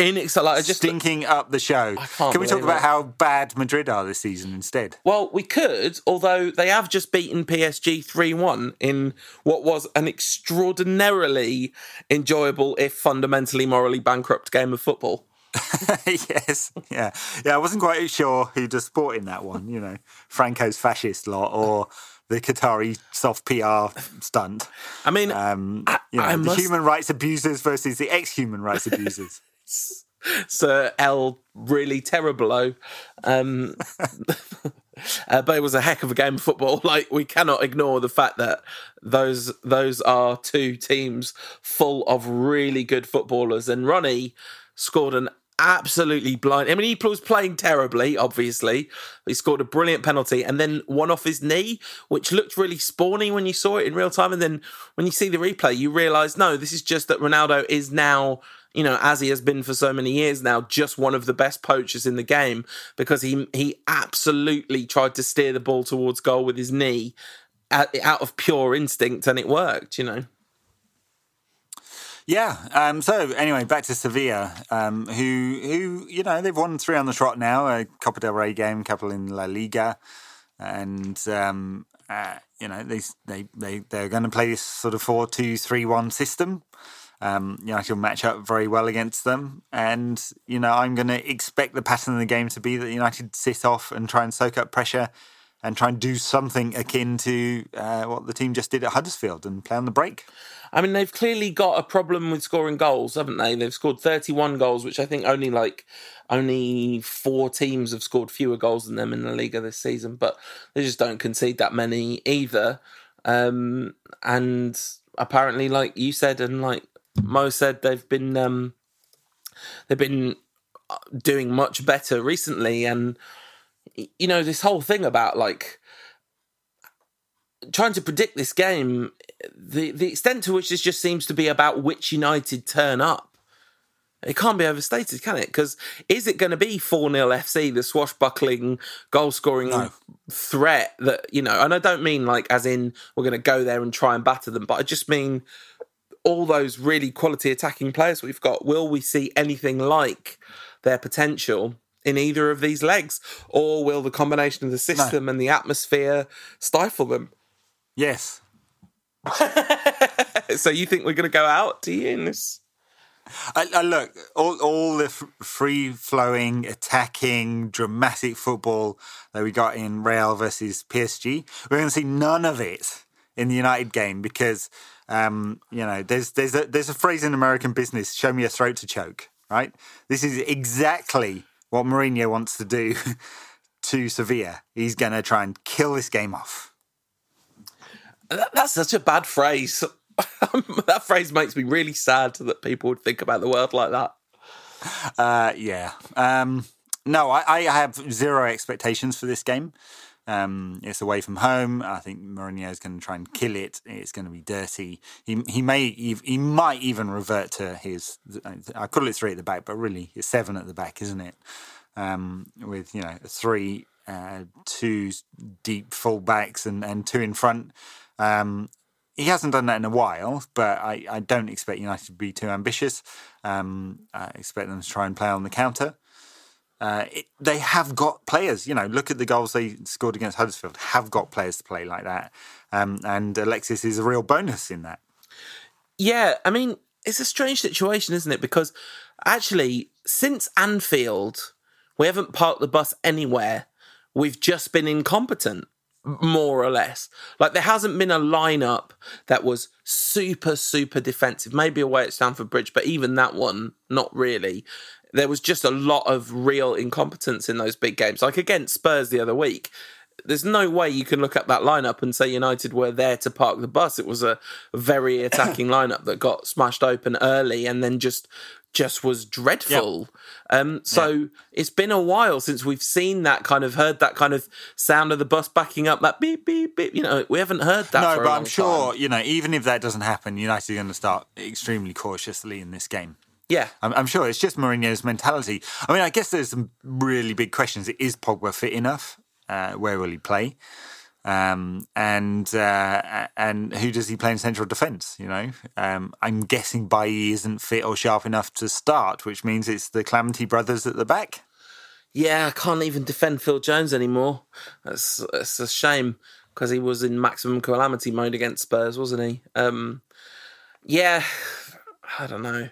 in like, just Stinking up the show. Can we talk about it. how bad Madrid are this season instead? Well, we could, although they have just beaten PSG 3 1 in what was an extraordinarily enjoyable, if fundamentally morally bankrupt game of football. yes, yeah, yeah. I wasn't quite sure who to support in that one. You know, Franco's fascist lot or the Qatari soft PR stunt. I mean, Um, you know, I the must- human rights abusers versus the ex-human rights abusers. Sir L really terrible. Um, uh, but it was a heck of a game of football. Like we cannot ignore the fact that those those are two teams full of really good footballers, and Ronnie scored an absolutely blind. I mean, he was playing terribly, obviously. He scored a brilliant penalty and then one off his knee, which looked really spawny when you saw it in real time. And then when you see the replay, you realise no, this is just that Ronaldo is now you know, as he has been for so many years now, just one of the best poachers in the game because he he absolutely tried to steer the ball towards goal with his knee out, out of pure instinct, and it worked. You know. Yeah. Um, so anyway, back to Sevilla, um, who who you know they've won three on the trot now, a Copa del Rey game, couple in La Liga, and um, uh, you know they they they they're going to play this sort of four two three one system. Um, United will match up very well against them, and you know I'm going to expect the pattern of the game to be that United sit off and try and soak up pressure. And try and do something akin to uh, what the team just did at Huddersfield and play on the break. I mean, they've clearly got a problem with scoring goals, haven't they? They've scored 31 goals, which I think only like only four teams have scored fewer goals than them in the Liga this season, but they just don't concede that many either. Um, and apparently, like you said, and like Mo said, they've been um, they've been uh, doing much better recently, and you know this whole thing about like trying to predict this game, the the extent to which this just seems to be about which United turn up. It can't be overstated, can it? Because is it going to be 4 0 FC, the swashbuckling, goal scoring No. threat that, you know, and I don't mean like as in we're going to go there and try and batter them, but I just mean all those really quality attacking players we've got. Will we see anything like their potential in either of these legs? Or will the combination of the system and the atmosphere stifle them? Yes, So you think we're going to go out? Do you? In this? I, I look all all the f- free flowing, attacking, dramatic football that we got in Real versus PSG. We're going to see none of it in the United game because um, you know there's there's a there's a phrase in American business: "Show me a throat to choke." Right? This is exactly what Mourinho wants to do to Sevilla. He's going to try and kill this game off. That's such a bad phrase. that phrase makes me really sad that people would think about the world like that. Uh, yeah. Um, no, I, I have zero expectations for this game. Um, it's away from home. I think Mourinho is going to try and kill it. It's going to be dirty. He he may he might even revert to his. I call it three at the back, but really it's seven at the back, isn't it? Um, with you know three, uh, two deep full backs and and two in front. Um, he hasn't done that in a while, but I, I don't expect United to be too ambitious. Um, I expect them to try and play on the counter. Uh, it, they have got players, you know. Look at the goals they scored against Huddersfield. Have got players to play like that, um, and Alexis is a real bonus in that. Yeah, I mean, it's a strange situation, isn't it? Because actually, since Anfield, we haven't parked the bus anywhere. We've just been incompetent, more or less. Like, there hasn't been a lineup that was super, super defensive. Maybe away at Stamford Bridge, but even that one, not really. There was just a lot of real incompetence in those big games. Like against Spurs the other week, there's no way you can look at that lineup and say United were there to park the bus. It was a very attacking lineup that got smashed open early and then just just was dreadful. Um, so it's been a while since we've seen that kind of heard that kind of sound of the bus backing up that beep beep beep. You know, we haven't heard that. No, for a but I'm sure time. you know. Even if that doesn't happen, United are going to start extremely cautiously in this game. Yeah, I'm, I'm sure it's just Mourinho's mentality. I mean, I guess there's some really big questions. Is Pogba fit enough? Uh, where will he play? Um, and uh, and who does he play in central defence? You know, um, I'm guessing Bailly isn't fit or sharp enough to start, which means it's the Clamity brothers at the back. Yeah, I can't even defend Phil Jones anymore. That's that's a shame because he was in maximum calamity mode against Spurs, wasn't he? Um, yeah, I don't know.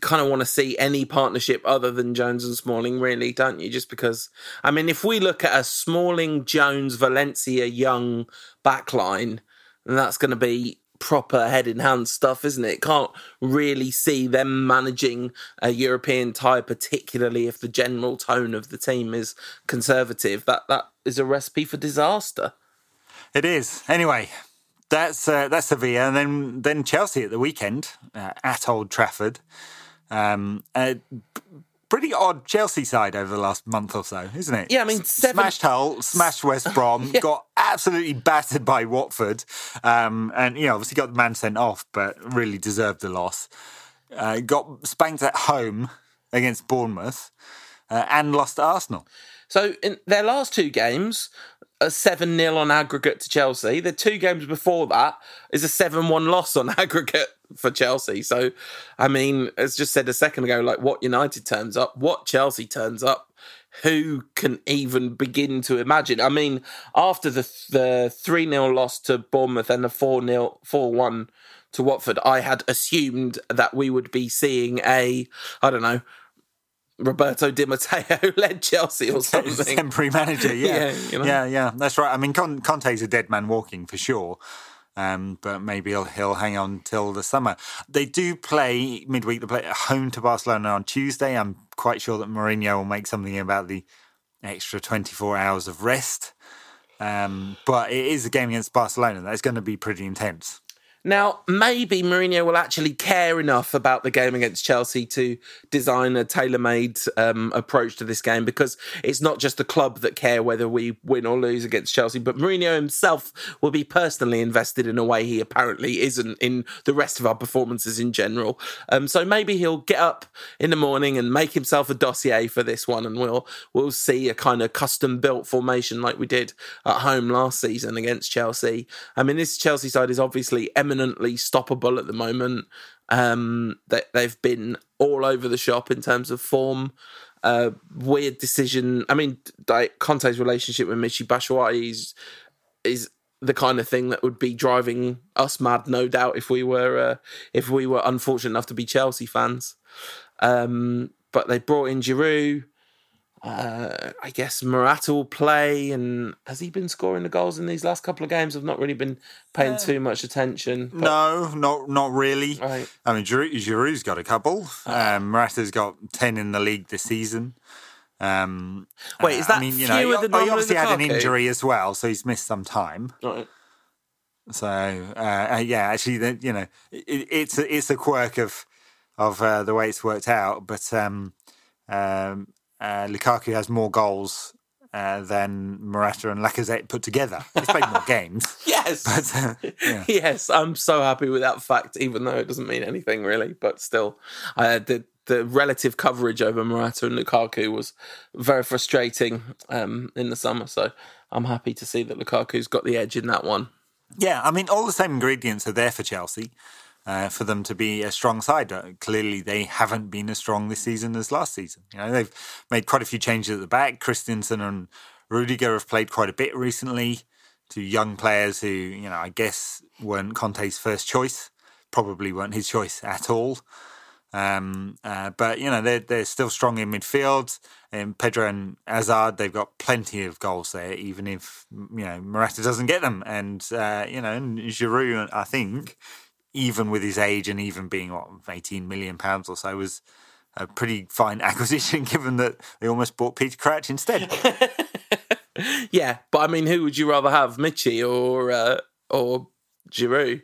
Kind of want to see any partnership other than Jones and Smalling, really, don't you? Just because, I mean, if we look at a Smalling, Jones, Valencia, Young backline, then that's going to be proper head in hand stuff, isn't it? Can't really see them managing a European tie, particularly if the general tone of the team is conservative. That that is a recipe for disaster. It is. Anyway, that's uh, that's Sevilla, and then then Chelsea at the weekend uh, at Old Trafford. Um, uh, pretty odd Chelsea side over the last month or so, isn't it? Yeah, I mean, seven... smashed Hull, smashed West Brom, yeah. got absolutely battered by Watford, um, and you know obviously got the man sent off, but really deserved the loss. Uh, got spanked at home against Bournemouth, uh, and lost to Arsenal. So in their last two games, a 7 0 on aggregate to Chelsea. The two games before that is a 7 1 loss on aggregate for Chelsea. So, I mean, as just said a second ago, like what United turns up, what Chelsea turns up, who can even begin to imagine? I mean, after the the 3 0 loss to Bournemouth and the 4 0 4 1 to Watford, I had assumed that we would be seeing a, I don't know, Roberto Di Matteo led Chelsea or something. Temporary manager, yeah. yeah, you know? yeah, yeah, that's right. I mean, Conte's a dead man walking for sure. Um, but maybe he'll, he'll hang on till the summer. They do play midweek. They play at home to Barcelona on Tuesday. I'm quite sure that Mourinho will make something about the extra 24 hours of rest. Um, but it is a game against Barcelona that's going to be pretty intense. Now, maybe Mourinho will actually care enough about the game against Chelsea to design a tailor made um, approach to this game because it's not just the club that care whether we win or lose against Chelsea, but Mourinho himself will be personally invested in a way he apparently isn't in the rest of our performances in general. Um, so maybe he'll get up in the morning and make himself a dossier for this one, and we'll we'll see a kind of custom built formation like we did at home last season against Chelsea. I mean, this Chelsea side is obviously eminent eminently stoppable at the moment. Um, they, they've been all over the shop in terms of form. Uh, weird decision. I mean, Conte's relationship with Michy Batshuayi is, is the kind of thing that would be driving us mad, no doubt, if we were uh, if we were unfortunate enough to be Chelsea fans. Um, but they brought in Giroud uh, I guess Morata will play, and has he been scoring the goals in these last couple of games? I've not really been paying too much attention. But... No, not not really. Right. I mean, Giroud, Giroud's got a couple. Uh, um, Morata's got ten in the league this season. Um, Wait, is that I mean, you know, he, he obviously had an injury as well, so he's missed some time. Right. So uh, uh yeah, actually, you know, it, it's a, it's a quirk of of uh, the way it's worked out, but. Um, um, uh, Lukaku has more goals uh, than Morata and Lacazette put together. He's played more games. yes. But, uh, yeah. Yes, I'm so happy with that fact, even though it doesn't mean anything really. But still, uh, the, the relative coverage over Morata and Lukaku was very frustrating um, in the summer. So I'm happy to see that Lukaku's got the edge in that one. Yeah, I mean, all the same ingredients are there for Chelsea uh, for them to be a strong side. Uh, clearly, they haven't been as strong this season as last season. You know, they've made quite a few changes at the back. Christensen and Rudiger have played quite a bit recently. Two young players who, you know, I guess weren't Conte's first choice, probably weren't his choice at all. Um, uh, but you know they're they're still strong in midfield. And Pedro and Hazard, they've got plenty of goals there, even if you know Morata doesn't get them. And uh, you know Giroud, I think, even with his age and even being what eighteen million pounds or so, was a pretty fine acquisition. Given that they almost bought Peter Crouch instead. yeah, but I mean, who would you rather have, Michy or uh, or Giroud?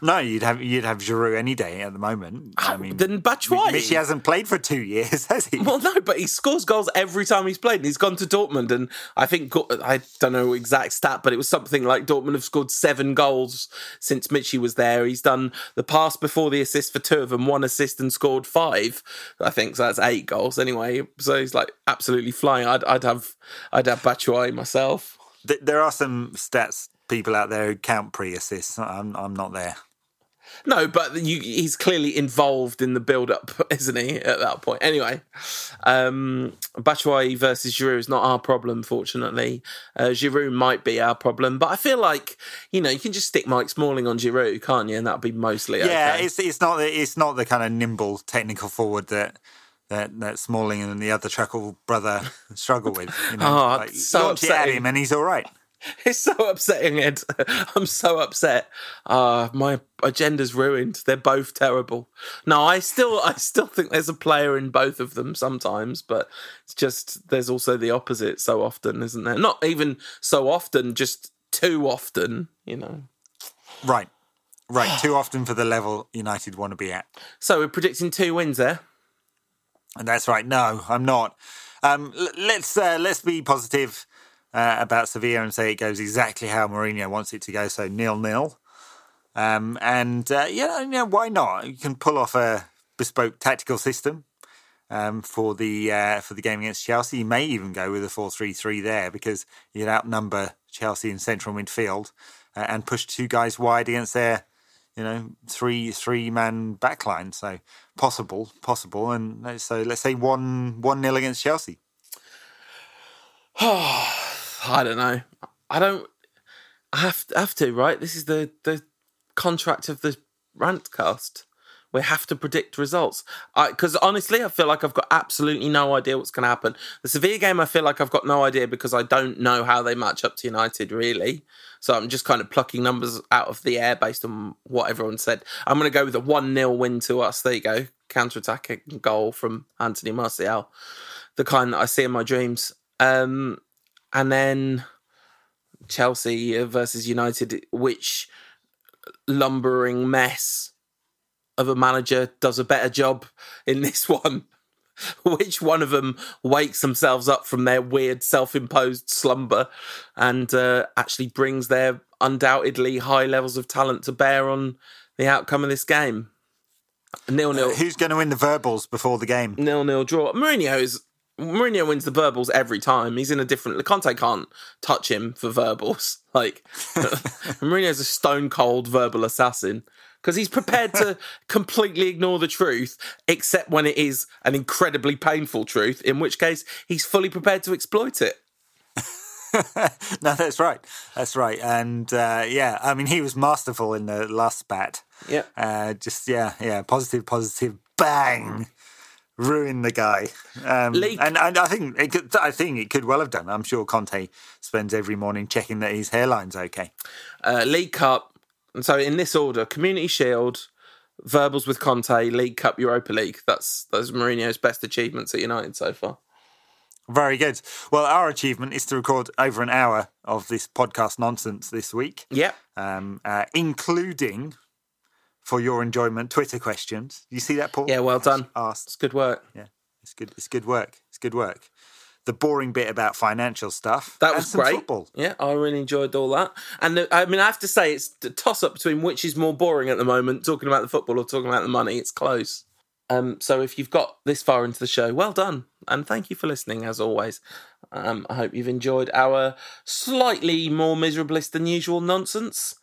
No, you'd have you'd have Giroud any day at the moment. I ah, mean, then Batshuayi. He hasn't played for two years, has he? Well, no, but he scores goals every time he's played. And he's gone to Dortmund, and I think I don't know exact stat, but it was something like Dortmund have scored seven goals since Michy was there. He's done the pass before the assist for two of them, one assist and scored five. I think so. That's eight goals anyway. So he's like absolutely flying. I'd, I'd have I'd have Batshuayi myself. There are some stats people out there who count pre assists. I'm I'm not there. No, but you, he's clearly involved in the build-up, isn't he? At that point, anyway. Um, Batshuayi versus Giroud is not our problem, fortunately. Uh, Giroud might be our problem, but I feel like you know you can just stick Mike Smalling on Giroud, can't you? And that'll be mostly Yeah, okay. it's it's not the, it's not the kind of nimble technical forward that that, that Smalling and the other Chuckle brother struggle with. You know, Oh, like, so at him and he's all right. It's so upsetting, Ed. I'm so upset. Uh, my agenda's ruined. They're both terrible. No, I still, I still think there's a player in both of them sometimes, but it's just there's also the opposite so often, isn't there? Not even so often, just too often. You know. Right, right. Too often for the level United want to be at. So we're predicting two wins there. And that's right. No, I'm not. Um, l- let's uh, let's be positive uh, about Sevilla and say it goes exactly how Mourinho wants it to go. So nil nil. Um, and uh, yeah, you know, why not? You can pull off a bespoke tactical system um, for the uh, for the game against Chelsea. You may even go with a four three three there because you'd outnumber Chelsea in central midfield uh, and push two guys wide against their you know three three man backline. So possible, possible, and so let's say one one nil against Chelsea. I don't know. I don't. I have have to right. This is the the contract of the rantcast. We have to predict results. I because honestly, I feel like I've got absolutely no idea what's going to happen. The Sevilla game, I feel like I've got no idea because I don't know how they match up to United really. So I'm just kind of plucking numbers out of the air based on what everyone said. I'm going to go with a one 0 win to us. There you go, counter attacking goal from Anthony Martial, the kind that I see in my dreams. Um, and then Chelsea versus United, which lumbering mess of a manager does a better job in this one. Which one of them wakes themselves up from their weird self imposed slumber and uh, actually brings their undoubtedly high levels of talent to bear on the outcome of this game? Nil nil. Who's going to win the verbals before the game? nil nil draw. Mourinho is Mourinho wins the verbals every time. He's in a different. Conte can't touch him for verbals. Like Mourinho's a stone cold verbal assassin because he's prepared to completely ignore the truth, except when it is an incredibly painful truth. In which case, he's fully prepared to exploit it. no, that's right. That's right. And uh, yeah, I mean, he was masterful in the last spat. Yeah. Uh, just yeah, yeah, positive, positive, bang, ruin the guy. Um, and, and I think it could, I think it could well have done. I'm sure Conte spends every morning checking that his hairline's okay. Uh, League Cup. And so in this order: Community Shield, verbals with Conte, League Cup, Europa League. That's that's Mourinho's best achievements at United so far. Very good. Well, our achievement is to record over an hour of this podcast nonsense this week, Yep. um, uh, including for your enjoyment Twitter questions. You see that, Paul? Yeah, well done. Asked It's good work. Yeah, it's good. It's good work. It's good work. The boring bit about financial stuff. That was great. Football. Yeah, I really enjoyed all that. And the, I mean, I have to say, it's a toss up between which is more boring at the moment, talking about the football or talking about the money. It's close. Um, so if you've got this far into the show, well done, and thank you for listening as always. Um, I hope you've enjoyed our slightly more miserablest than usual nonsense.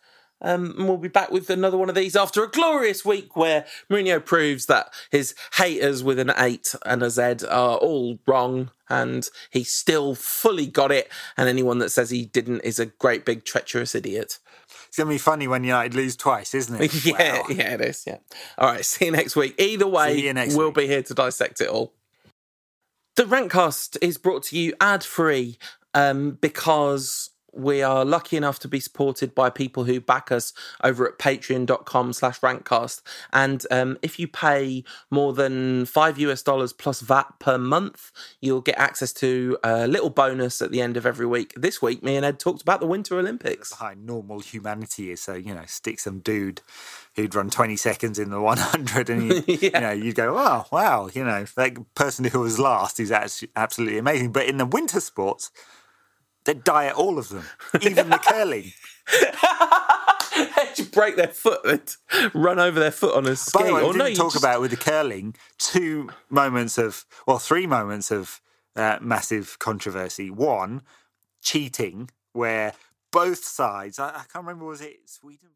Um, and we'll be back with another one of these after a glorious week where Mourinho proves that his haters with an 8 and a Z are all wrong and he still fully got it. And anyone that says he didn't is a great big treacherous idiot. It's gonna be funny when United lose twice, isn't it? yeah, Wow. yeah, it is. Yeah. All right. See you next week. Either way, we'll week. be here to dissect it all. The Rantcast is brought to you ad free um, because we are lucky enough to be supported by people who back us over at patreon.com slash rantcast. And um, if you pay more than five us dollars plus vat per month you'll get access to a little bonus at the end of every week. This week me and ed talked about the winter olympics. Behind normal humanity is so you know stick some dude who'd run 20 seconds in the 100 and you, you know you go oh wow you know that person who was last is actually absolutely amazing. But in the winter sports they die at all of them even the curling to break their foot and run over their foot on a ski. By the way, we or didn't no, you talk just- about with the curling two moments of, well, three moments of uh, massive controversy. One, cheating, where both sides, I, I can't remember, was it Sweden?